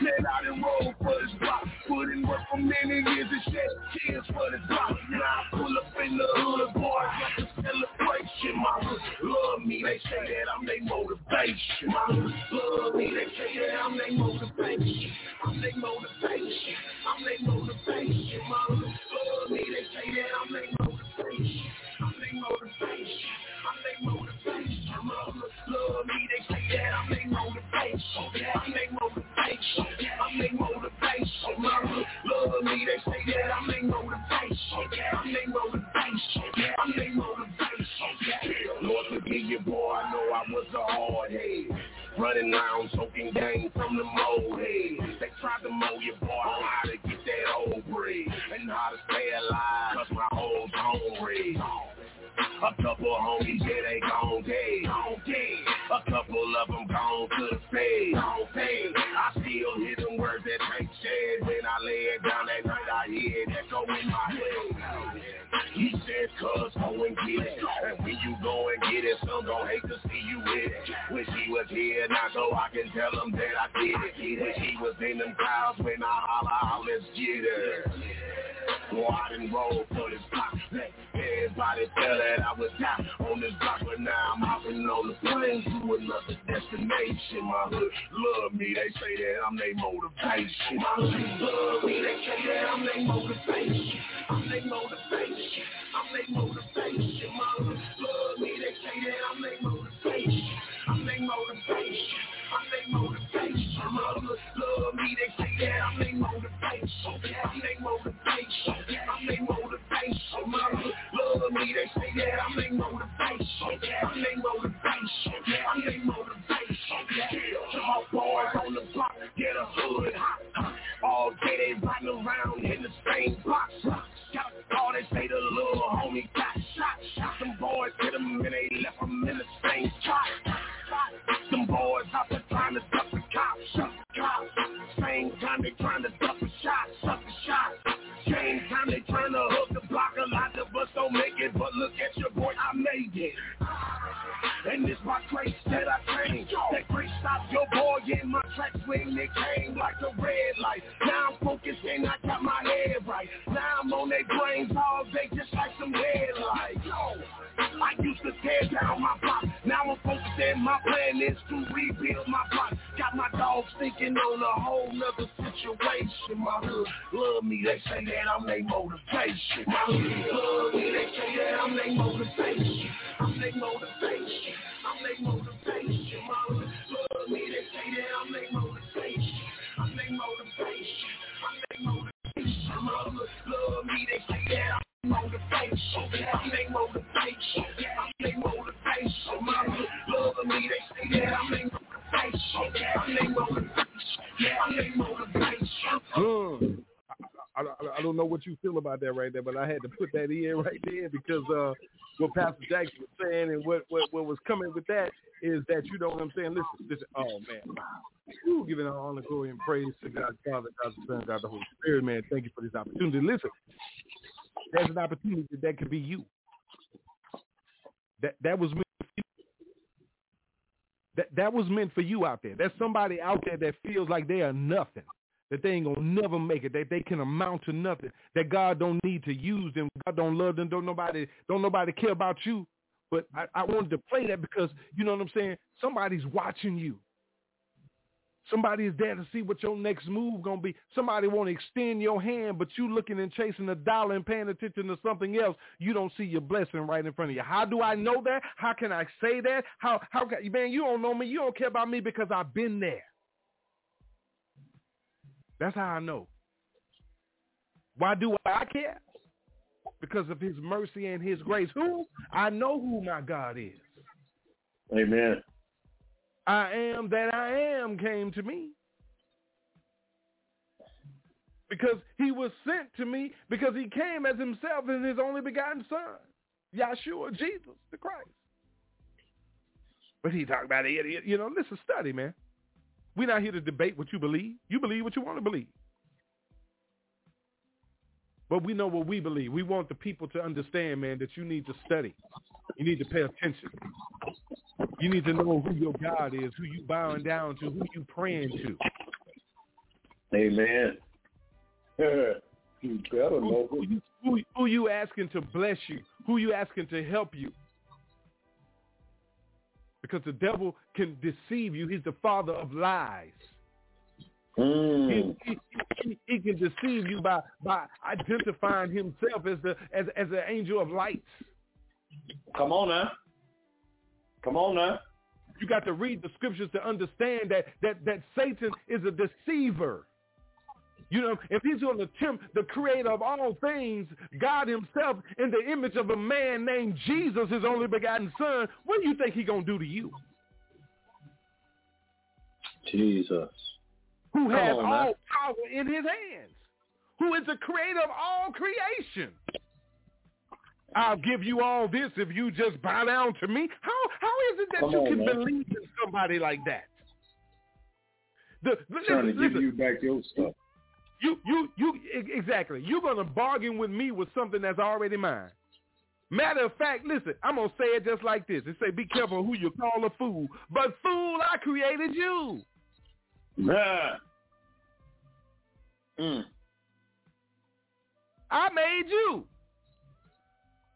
Man, I done rolled for this block. Put in work for many years and shed tears for this block. Now I pull up in the hood, boys, like a celebration. My hood love me, they say that I'm their motivation. My hood love me, they say that I'm their motivation. I'm their motivation. I'm their motivation. My hood love me, they say that I'm their motivation. I'm their motivation. I'm their motivation. Love me, they say that I'm their motivation. I'm their motivation. I'm their motivation. My hood love me, they say that I'm their motivation. I'm their motivation. I'm their motivation. Lord forgive you, boy, I know I was a hard head. Running around soaking game from the mold head. They tried to mold your boy on how to get that old bread and how to stay alive, cause my hoes hungry. A couple homies, yeah, they gon' dead. Gon' dead. A couple of them gone to the fed. Gon' fed. I still hear them words that Tank said when I lay it down that night. I hear it echo in my head. He said, cuz go and get it. And when you go and get it, some gon' hate to see you with it. Wish he was here now so I can tell him that I did it. Wish he was in them clouds when I holler out, let's get it. I done roll for this block. Everybody tell that I was out on this block, but now I'm hopping on the plane to another destination. My hood love me, they say that I'm their motivation. My hood love me, they say that I'm their motivation. I'm their motivation. I'm their motivation. My love me, they say that I'm their motivation. I'm their motivation. I'm their motivation. My love me, they say that I'm their motivation. I'm their motivation. I'm their motivation. My love me, they say that I'm their motivation. I'm their motivation. I'm their motivation. To my boys on the block, get a hood hot. All day they riding around in the same box. Got a call, they say the little homie got shot. Shot some boys, hit him and they left him in the same spot. Some boys out there trying to duck the cops, shut the cops. Same time they trying to duck the shot, shut the shot. Same time they trying to hook the block. A lot of us don't make it, but look at your boy, I made it. And this my grace that I came. That grace stopped your boy in my tracks when it came like a red light. Now I'm focused and I got my head right. Now I'm on their brains all day just like some headlights. I used to tear down my block. Now I'm focused and my plan is to rebuild my block. Got my dogs thinking on a whole nother situation. My hood love me, they say that I'm their motivation. My hood love me, they say that I'm their motivation. I'm their motivation. I'm their motivation. My hood love me, they say that I'm their motivation. I'm their motivation. I'm their motivation. My hood love me, they say that I'm motivation. I, I, don't know what you feel about that right there, but I had to put that in right there because uh, what Pastor Jackson was saying and what, what what was coming with that is that you know what I'm saying. Listen, listen. Oh man, Woo, giving all honor, glory, and praise to God, Father, God the Son, God the Holy Spirit. Man, thank you for this opportunity. Listen, there's an opportunity that could be you. That that was meant for you. That that was meant for you out there. There's somebody out there that feels like they are nothing that they ain't gonna never make it, that they can amount to nothing, that God don't need to use them, God don't love them, don't nobody don't nobody care about you. But I, I wanted to play that because you know what I'm saying? Somebody's watching you. Somebody is there to see what your next move gonna be. Somebody want to extend your hand, but you looking and chasing a dollar and paying attention to something else. You don't see your blessing right in front of you. How do I know that? How can I say that? How how can man? You don't know me. You don't care about me because I've been there. That's how I know. Why do I care? Because of his mercy and his grace. Who? I know who my God is. Amen. I am that I am came to me. Because he was sent to me because he came as himself and his only begotten son, Yahshua, Jesus, the Christ. But he talked about it. You know, listen, study, man. We're not here to debate what you believe. You believe what you want to believe. But we know what we believe. We want the people to understand, man, that you need to study. You need to pay attention. You need to know who your God is, who you bowing down to, who you praying to. Amen. you better know who, who, who, who you asking to bless you, who you asking to help you. Because the devil can deceive you. He's the father of lies. Mm. He, he, he, he, can deceive you by, by identifying himself as the as as an angel of light. Come on now. Come on now. You got to read the scriptures to understand that that that Satan is a deceiver. You know, if he's going to tempt the creator of all things, God himself, in the image of a man named Jesus, his only begotten son, what do you think he's going to do to you? Jesus. Who has all man. power in his hands. Who is the creator of all creation. I'll give you all this if you just bow down to me. How how is it that Come you on, can man. believe in somebody like that? The, Trying listen, to give listen. you back your stuff. You, you, you, exactly. You're going to bargain with me with something that's already mine. Matter of fact, listen, I'm going to say it just like this. It say, be careful who you call a fool. But fool, I created you. Nah. Mm. I made you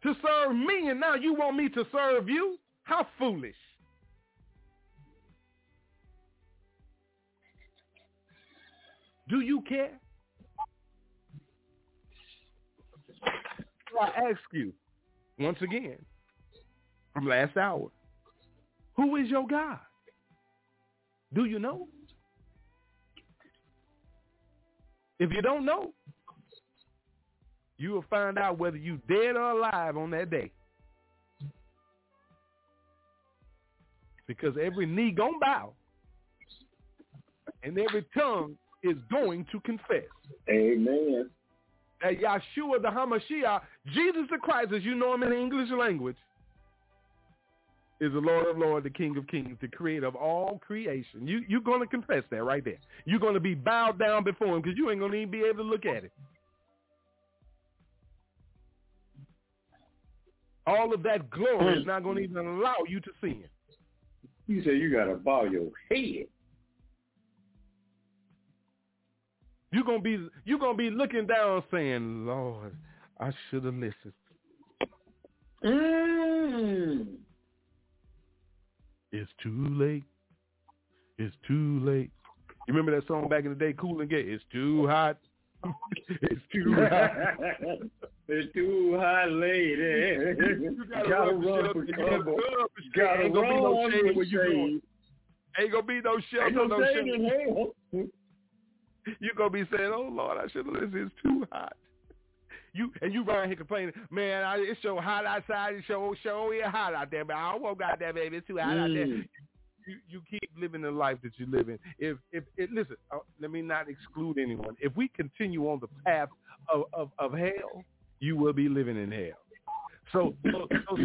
to serve me, and now you want me to serve you? How foolish. Do you care? I ask you, once again, from last hour, who is your God? Do you know? If you don't know, you will find out whether you dead or alive on that day. Because every knee gonna bow and every tongue is going to confess Amen. that Yahshua the Hamashiach, Jesus the Christ, as you know him in the English language, is the Lord of Lords, the King of Kings, the creator of all creation. You, you're going to confess that right there. You're going to be bowed down before him because you ain't going to even be able to look at it. All of that glory is not going to even allow you to see him. You say you got to bow your head. You're gonna be you're gonna be looking down saying, Lord, I should have listened. Mm. It's too late. It's too late. You remember that song back in the day, Cool and Gay? It's too hot. it's too hot. it's too hot, lady. You gotta, Gotta run, for cover. You gotta run for Gotta shelter. Ain't gonna be no shade where you going. shade. Ain't gonna be no Ain't shelter, no no shade shelter. in hell. You're gonna be saying, "Oh Lord, I should have listened. It's too hot." You and you around here complaining, man. I, it's so hot outside. It's so so yeah, hot out there, but I won't got that baby. It's too hot out there. Mm. you, you keep living the life that you're living, if if it listen, uh, let me not exclude anyone. If we continue on the path of, of, of hell, you will be living in hell. So, so, so,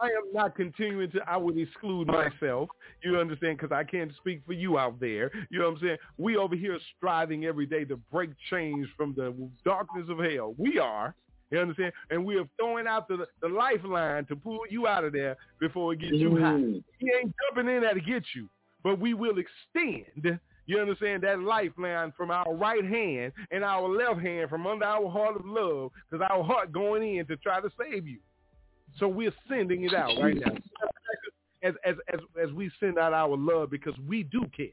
I am not continuing to. I would exclude myself. You understand? Because I can't speak for you out there. You know what I'm saying? We over here striving every day to break chains from the darkness of hell. We are. You understand? And we are throwing out the, the lifeline to pull you out of there before it gets you hot. He ain't jumping in there to get you, but we will extend. You understand that lifeline from our right hand and our left hand from under our heart of love, because our heart going in to try to save you. So we're sending it out right now. As as as as we send out our love because we do care.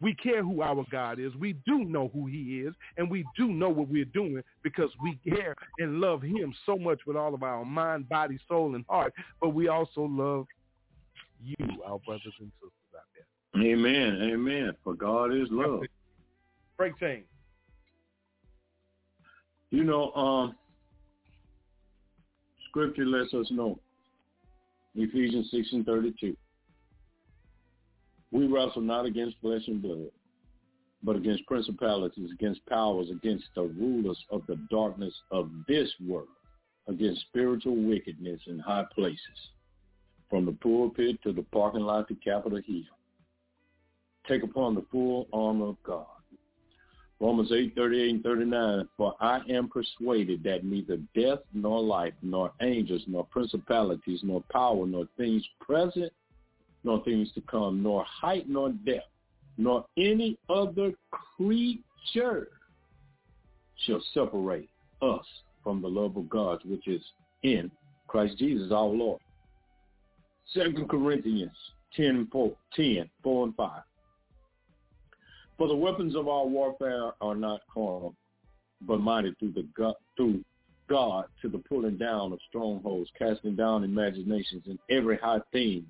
We care who our God is. We do know who he is, and we do know what we're doing because we care and love him so much with all of our mind, body, soul, and heart. But we also love you, our brothers and sisters. Amen. Amen. For God is love. Break chain. You know, um, scripture lets us know. Ephesians 6 and 32. We wrestle not against flesh and blood, but against principalities, against powers, against the rulers of the darkness of this world, against spiritual wickedness in high places, from the pulpit to the parking lot to Capitol Hill. Take upon the full armor of God. Romans 8, 38 and 39, for I am persuaded that neither death nor life, nor angels, nor principalities, nor power, nor things present, nor things to come, nor height, nor depth, nor any other creature shall separate us from the love of God, which is in Christ Jesus our Lord. Second Corinthians 10, 4, 10, 4 and 5. For the weapons of our warfare are not carnal, but mighty through the God, through God to the pulling down of strongholds, casting down imaginations and every high thing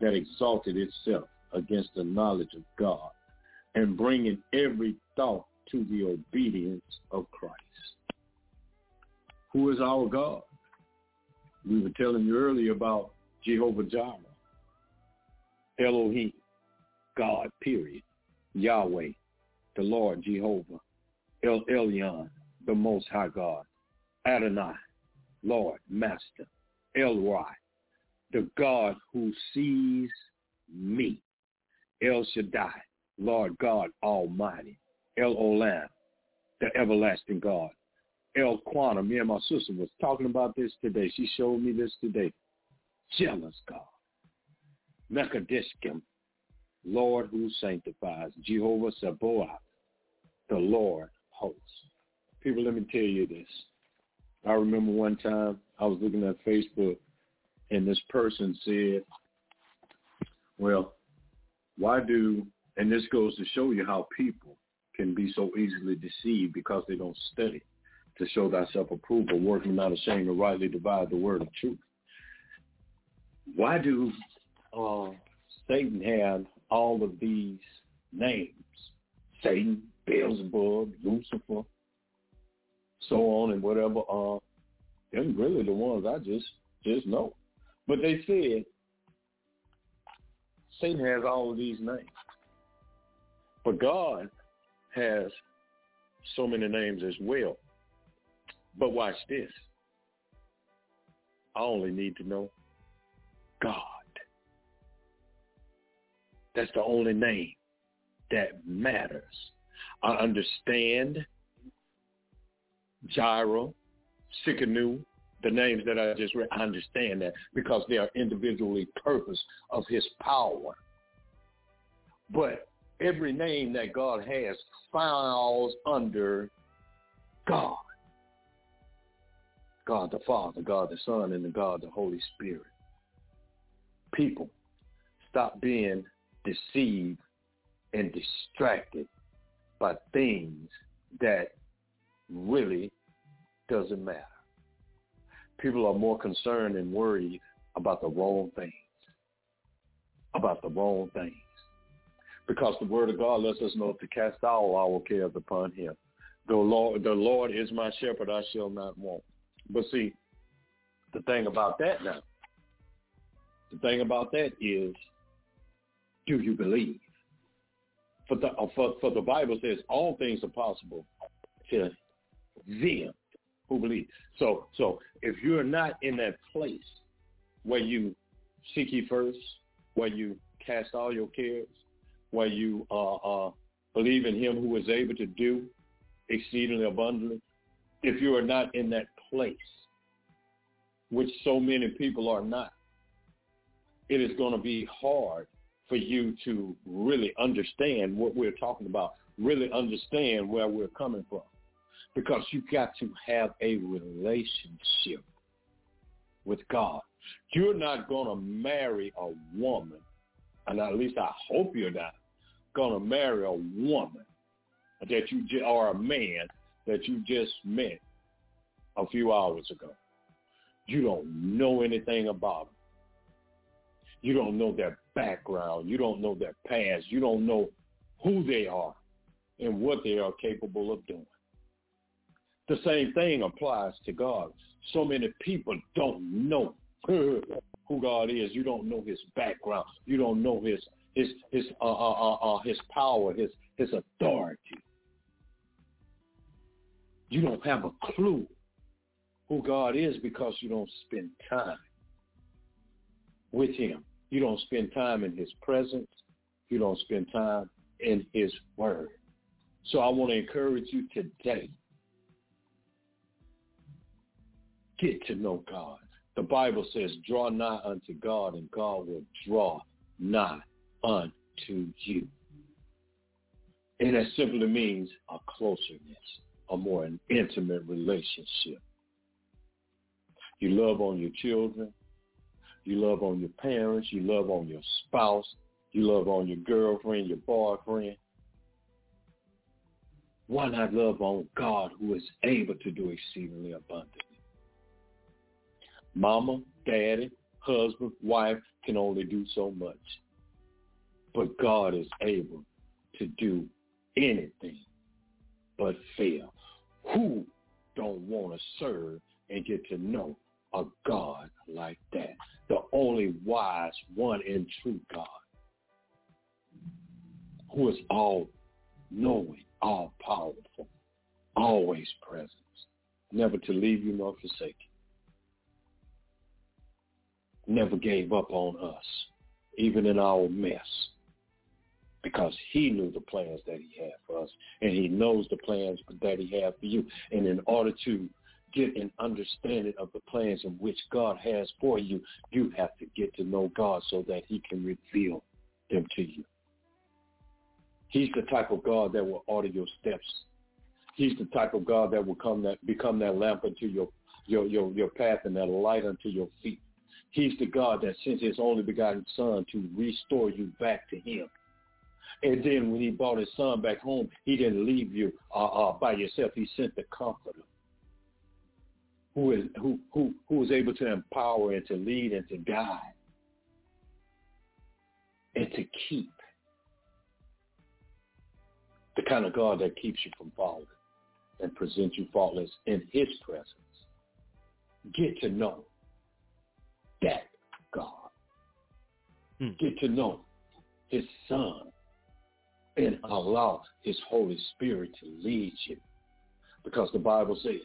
that exalted itself against the knowledge of God and bringing every thought to the obedience of Christ. Who is our God? We were telling you earlier about Jehovah Jireh, Elohim, God, period, Yahweh, the Lord Jehovah, El Elyon, the Most High God, Adonai, Lord, Master, El Roi, the God who sees me. El Shaddai, Lord God Almighty. El Olam, the everlasting God. El Quantum, me and my sister was talking about this today. She showed me this today. Jealous God. Mekadishkim, Lord who sanctifies. Jehovah Sabaoth, the Lord hosts. People, let me tell you this. I remember one time I was looking at Facebook and this person said, well, why do, and this goes to show you how people can be so easily deceived because they don't study to show thyself approval, working not ashamed to rightly divide the word of truth. Why do uh, Satan have all of these names? Satan, Beelzebub, Lucifer, so on and whatever. Uh, they're really the ones I just just know. But they said Satan has all of these names. But God has so many names as well. But watch this. I only need to know God. That's the only name that matters. I understand Jireh, Tsidkenu, the names that I just read, I understand that because they are individually purpose of his power. But every name that God has falls under God. God the Father, God the Son, and the God the Holy Spirit. People, stop being deceived and distracted by things that really doesn't matter people are more concerned and worried about the wrong things. About the wrong things. Because the word of God lets us know to cast all our cares upon him. The Lord, the Lord is my shepherd, I shall not want. But see, the thing about that now, the thing about that is do you believe? For the, uh, for, for the Bible says all things are possible to them who believe. So, so if you're not in that place where you seek ye first, where you cast all your cares, where you uh, uh, believe in him who is able to do exceedingly abundantly, if you are not in that place, which so many people are not, it is going to be hard for you to really understand what we're talking about, really understand where we're coming from. Because you've got to have a relationship with God. You're not going to marry a woman, and at least I hope you're not going to marry a woman that you just, or a man that you just met a few hours ago. You don't know anything about them. You don't know their background. You don't know their past. You don't know who they are and what they are capable of doing. The same thing applies to God. So many people don't know who God is. You don't know his background. You don't know his his his uh, uh, uh, uh his power, his his authority. You don't have a clue who God is because you don't spend time with him. You don't spend time in his presence. You don't spend time in his word. So I want to encourage you today. Get to know God. The Bible says, draw nigh unto God and God will draw nigh unto you. And that simply means a closeness a more intimate relationship. You love on your children. You love on your parents. You love on your spouse. You love on your girlfriend, your boyfriend. Why not love on God who is able to do exceedingly abundantly? Mama, daddy, husband, wife can only do so much. But God is able to do anything but fail who don't want to serve and get to know a God like that? The only wise one and true God who is all knowing, all powerful, always present, never to leave you nor forsake you. Never gave up on us, even in our mess because he knew the plans that he had for us and he knows the plans that he had for you. And in order to get an understanding of the plans in which God has for you, you have to get to know God so that he can reveal them to you. He's the type of God that will order your steps. He's the type of God that will come that become that lamp unto your your your, your path and that light unto your feet. He's the God that sent his only begotten son to restore you back to him. And then when he brought his son back home, he didn't leave you uh, uh, by yourself. He sent the comforter who is who who who was able to empower and to lead and to guide and to keep the kind of God that keeps you from falling and presents you faultless in his presence. Get to know that God. Hmm. Get to know his son and allow his Holy Spirit to lead you. Because the Bible says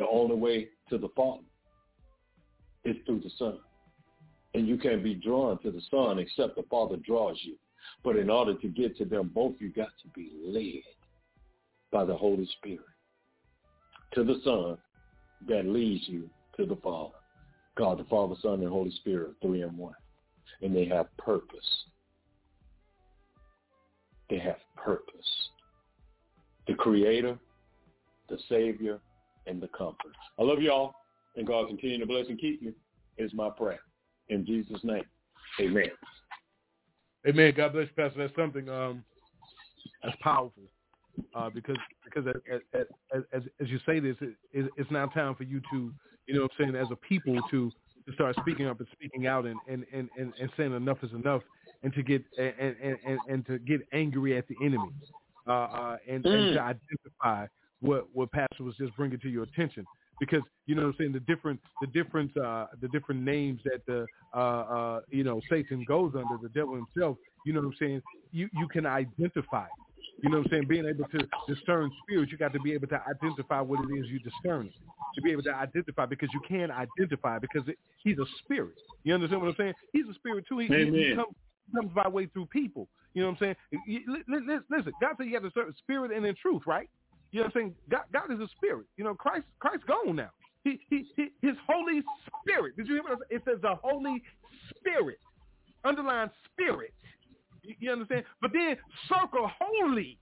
the only way to the Father is through the Son. And you can't be drawn to the Son except the Father draws you. But in order to get to them both, you got to be led by the Holy Spirit to the Son that leads you to the Father. God, the Father, Son, and Holy Spirit, three in one. And they have purpose they have purpose. The creator, the savior, and the comforter. I love y'all, and God continue to bless and keep you is my prayer. In Jesus' name, amen. Amen. God bless you, Pastor. That's something um, that's powerful uh, because because as, as, as, as you say this, it, it's now time for you to, you know what I'm saying, as a people to, to start speaking up and speaking out and, and, and, and, and saying enough is enough and to get and and, and, and to get angry at the enemy, uh, uh, and, mm. and to identify what what Pastor was just bringing to your attention because you know what I'm saying the different the different uh, the different names that the uh, uh, you know Satan goes under the devil himself. You know what I'm saying? You you can identify. You know what I'm saying? Being able to discern spirits, you got to be able to identify what it is you discern. To be able to identify because you can identify because it, he's a spirit. You understand what I'm saying? He's a spirit too. He, he comes, comes by way through people. You know what I'm saying? You- li- li- Listen, God said you have to serve spirit and in truth, right? You know what I'm saying? God, God is a spirit. You know, Christ Christ gone now. He, he, he, his Holy Spirit. Did you hear what I said? It says the Holy Spirit. Underline spirit. You, you understand? But then circle holy.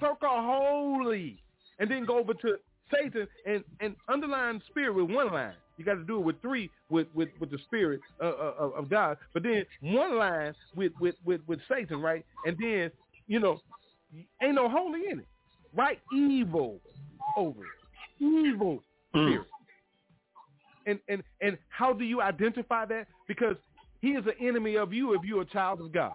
Circle holy. And then go over to Satan and, and underline spirit with one line. You got to do it with three with, with, with the spirit uh, uh, of, of God. But then one line with, with, with, with Satan, right? And then, you know, ain't no holy in it. Right? Evil over it. Evil mm. spirit. And, and, and how do you identify that? Because he is an enemy of you if you're a child of God.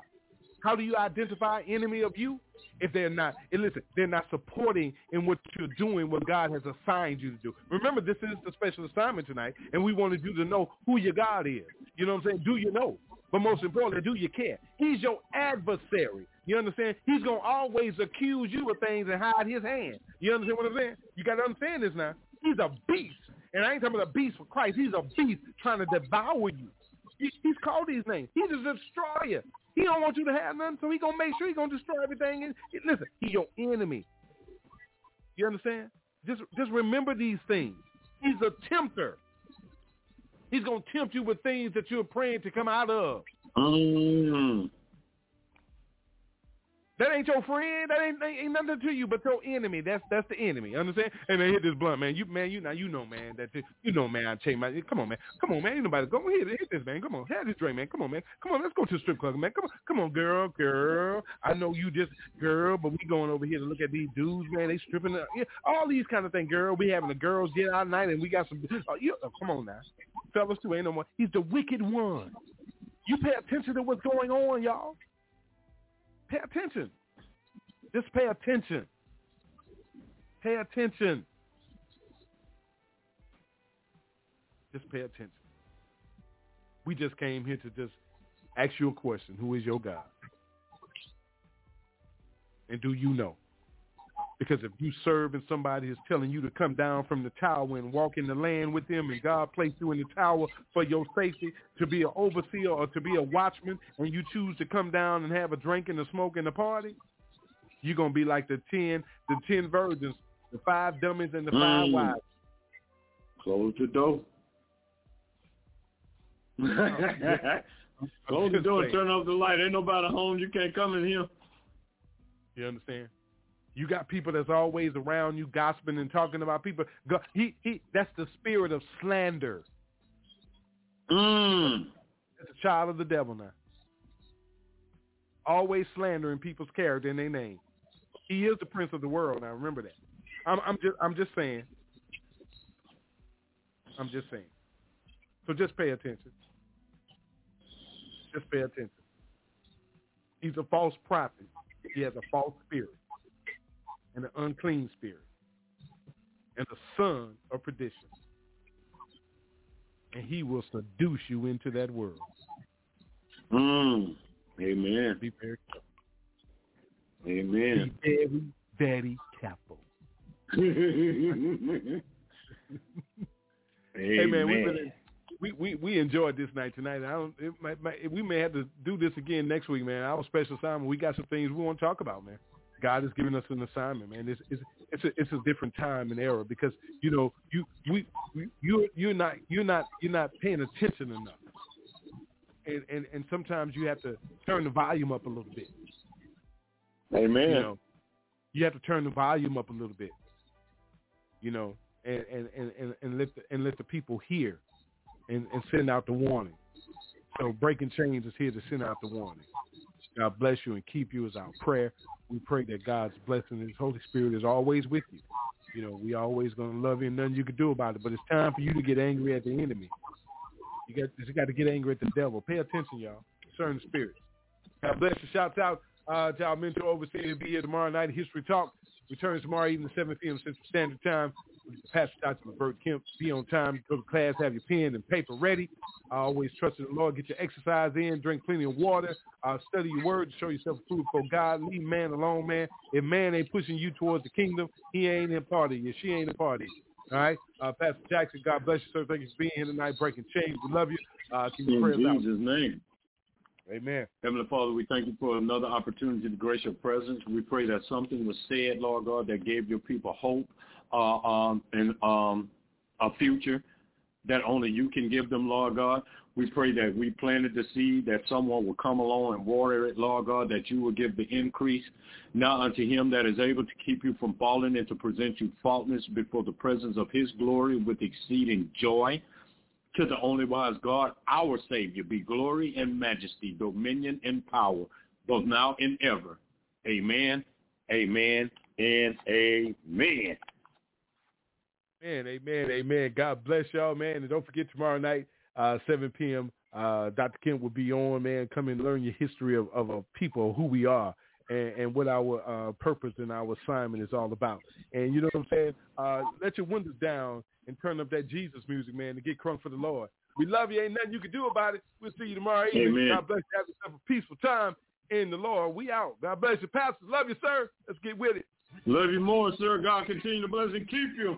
How do you identify enemy of you? If they're not, and listen, they're not supporting in what you're doing, what God has assigned you to do. Remember, this is the special assignment tonight, and we wanted you to know who your God is. You know what I'm saying? Do you know? But most importantly, do you care? He's your adversary. You understand? He's to always accuse you of things and hide his hand. You understand what I'm saying? You got to understand this now. He's a beast. And I ain't talking about a beast for Christ. He's a beast trying to devour you. He's called these names. He's a destroyer. He don't want you to have nothing, so he gonna make sure he gonna destroy everything. And listen, he your enemy. You understand? Just just remember these things. He's a tempter. He's gonna tempt you with things that you're praying to come out of. Mm. That ain't your friend. That ain't, ain't ain't nothing to you but your enemy. That's that's the enemy. Understand? And they hit this blunt, man. You man, you now you know, man. That you, you know, man. I change my. Come on, man. Come on, man. Ain't nobody go ahead hit this, man. Come on, have this drink, man. Come on, man. Come on, let's go to the strip club, man. Come on, come on, girl, girl. I know you just girl, but we going over here to look at these dudes, man. They stripping, uh, yeah, all these kind of things, girl. We having the girls get out night, and we got some. Uh, you, oh, come on now, fellas too. Ain't no more. He's the wicked one. You pay attention to what's going on, y'all. Pay attention. Just pay attention. Pay attention. Just pay attention. We just came here to just ask you a question. Who is your God? And do you know? Because if you serve and somebody is telling you to come down from the tower and walk in the land with them and God placed you in the tower for your safety to be an overseer or to be a watchman and you choose to come down and have a drink and a smoke and a party, you're gonna be like the ten, the ten virgins, the five dummies and the five Mm. wise. Close the door. Close the door. saying. Turn off the light. Ain't nobody home. You can't come in here. You understand? You got people that's always around you gossiping and talking about people. He he that's the spirit of slander. Mm. It's a child of the devil now. Always slandering people's character and their name. He is the prince of the world. Now remember that. I'm I'm just I'm just saying. I'm just saying. So just pay attention. Just pay attention. He's a false prophet. He has a false spirit and an unclean spirit and a son of perdition. And he will seduce you into that world. Mm. Amen. Be very careful. Amen. Be very, very careful. Hey man, we really, we, we we enjoyed this night tonight. I don't. It might, might, we may have to do this again next week, man. Our special assignment. We got some things we want to talk about, man. God has given us an assignment, man. It's it's it's a, it's a different time and era because you know you we, you you're not you're not you're not paying attention enough, and and and sometimes you have to turn the volume up a little bit. Amen. You know, you have to turn the volume up a little bit. You know, and and and and, and let the, and let the people hear, and and send out the warning. So breaking chains is here to send out the warning. God bless you and keep you is our prayer. We pray that God's blessing and His Holy Spirit is always with you. You know, we always gonna love you and nothing you can do about it. But it's time for you to get angry at the enemy. You got you got to get angry at the devil. Pay attention, y'all. The spirits. God bless you. Shouts out uh, to our mentor overseer to be here tomorrow night. History Talk. Returns tomorrow evening, 7 p.m. Central Standard Time. Pastor Dr. Levert Kemp. Be on time. Go to class. Have your pen and paper ready. I always trust in the Lord. Get your exercise in. Drink plenty of water. Uh, study your word. Show yourself approved for God. Leave man alone, man. If man ain't pushing you towards the kingdom, he ain't in party. If she ain't in party. All right. Uh, Pastor Jackson, God bless you, sir. Thank you for being here tonight, breaking chains. We love you. Uh, keep your In prayers out. Jesus' name. Amen. Heavenly Father, we thank you for another opportunity to grace your presence. We pray that something was said, Lord God, that gave your people hope uh, um, and um, a future that only you can give them, Lord God. We pray that we planted the seed, that someone will come along and water it, Lord God, that you will give the increase. Now unto him that is able to keep you from falling and to present you faultless before the presence of his glory with exceeding joy. To the only wise God, our Savior, be glory and majesty, dominion and power, both now and ever. Amen, amen, and amen. Amen, amen, amen. God bless y'all, man. And don't forget tomorrow night, uh, 7 p.m., uh, Dr. Kent will be on, man. Come and learn your history of, of a people, who we are, and, and what our uh, purpose and our assignment is all about. And you know what I'm saying? Uh, let your windows down and turn up that Jesus music, man, to get crunk for the Lord. We love you. Ain't nothing you can do about it. We'll see you tomorrow evening. Amen. God bless you. Have yourself a peaceful time in the Lord. We out. God bless you. Pastor, love you, sir. Let's get with it. Love you more, sir. God continue to bless and keep you.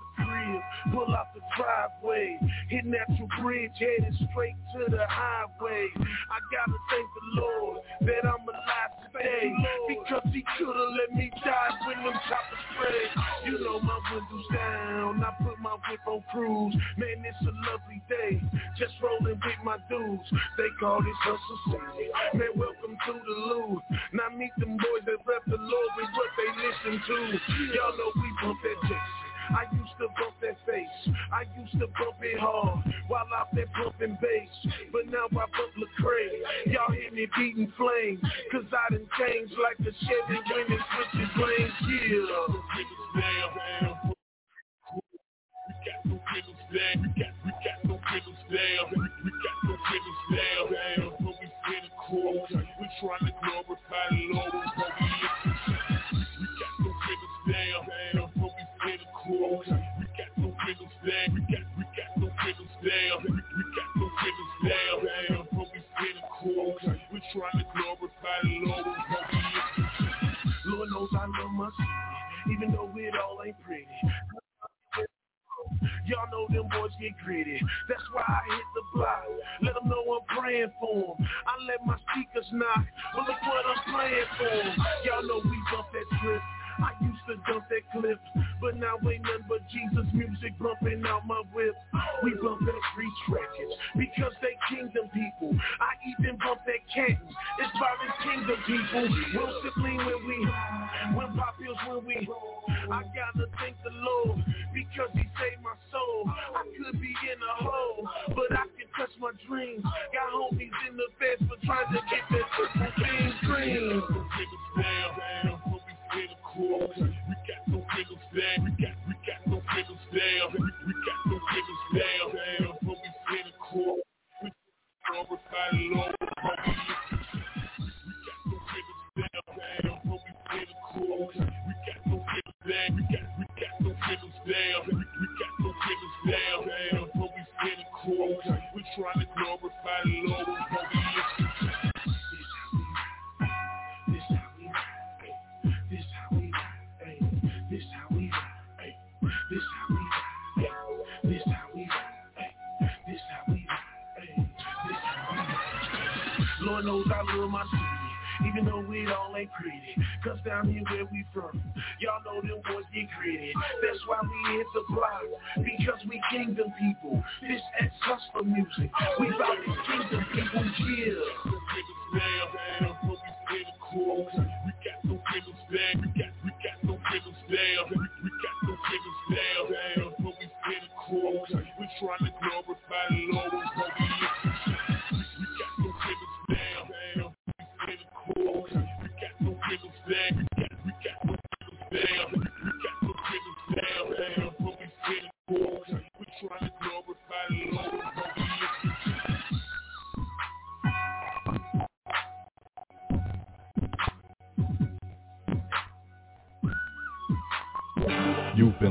crib, pull out the driveway, hit natural bridge, headed straight to the highway. I gotta thank the Lord that I'm alive today, because He could've let me die when them choppers spray. You know my windows down, I put my whip on cruise. Man, it's a lovely day, just rolling with my dudes. They call this hustle city. Man, welcome to the Lou. Now meet them boys that rep the Lord with what they listen to. Y'all know we bump that Jason. I used to bump that face. I used to bump it hard while out there pumping bass. But now I bump Lecrae. Y'all hear me beating flames. Cause I done changed like a Chevy when it switches lanes. Yeah. We got no figures down, we got no figures down, we got no figures down, we trying to glorify the Lord. We got no business down. But we got no business down. We got, we got no business down. We, we got no business down. But we finna crawl. We're trying to glorify the Lord. Lord knows I love my city, even though it all ain't pretty. Y'all know them boys get gritty. That's why I hit the block. Let them know I'm praying for 'em. I let my speakers knock. But look what I'm playing for. Y'all know we bump that trip. I used to dump that clip, but now ain't nothing but Jesus music bumping out my whip. We bump that Reach Records because they kingdom people. I even bump that Canton. It's the kingdom people. We'll sibling when we, when pop pills when we. I gotta thank the Lord because He saved my soul. I could be in a hole, but I can touch my dreams. Got homies in the feds for trying to get that king dream. We got, we got no business down. We, got no business down. But we finna crawl. We glorify the Lord. Lord knows I love my city, even though it all ain't pretty. Cause down here where we from, y'all know them boys get gritty. That's why we hit the block, because we kingdom people. This ex hustler music, we bout these kingdom people, yeah. We got no business down. We got, we got no business down. We, we got no business down. But we trying to glorify the Lord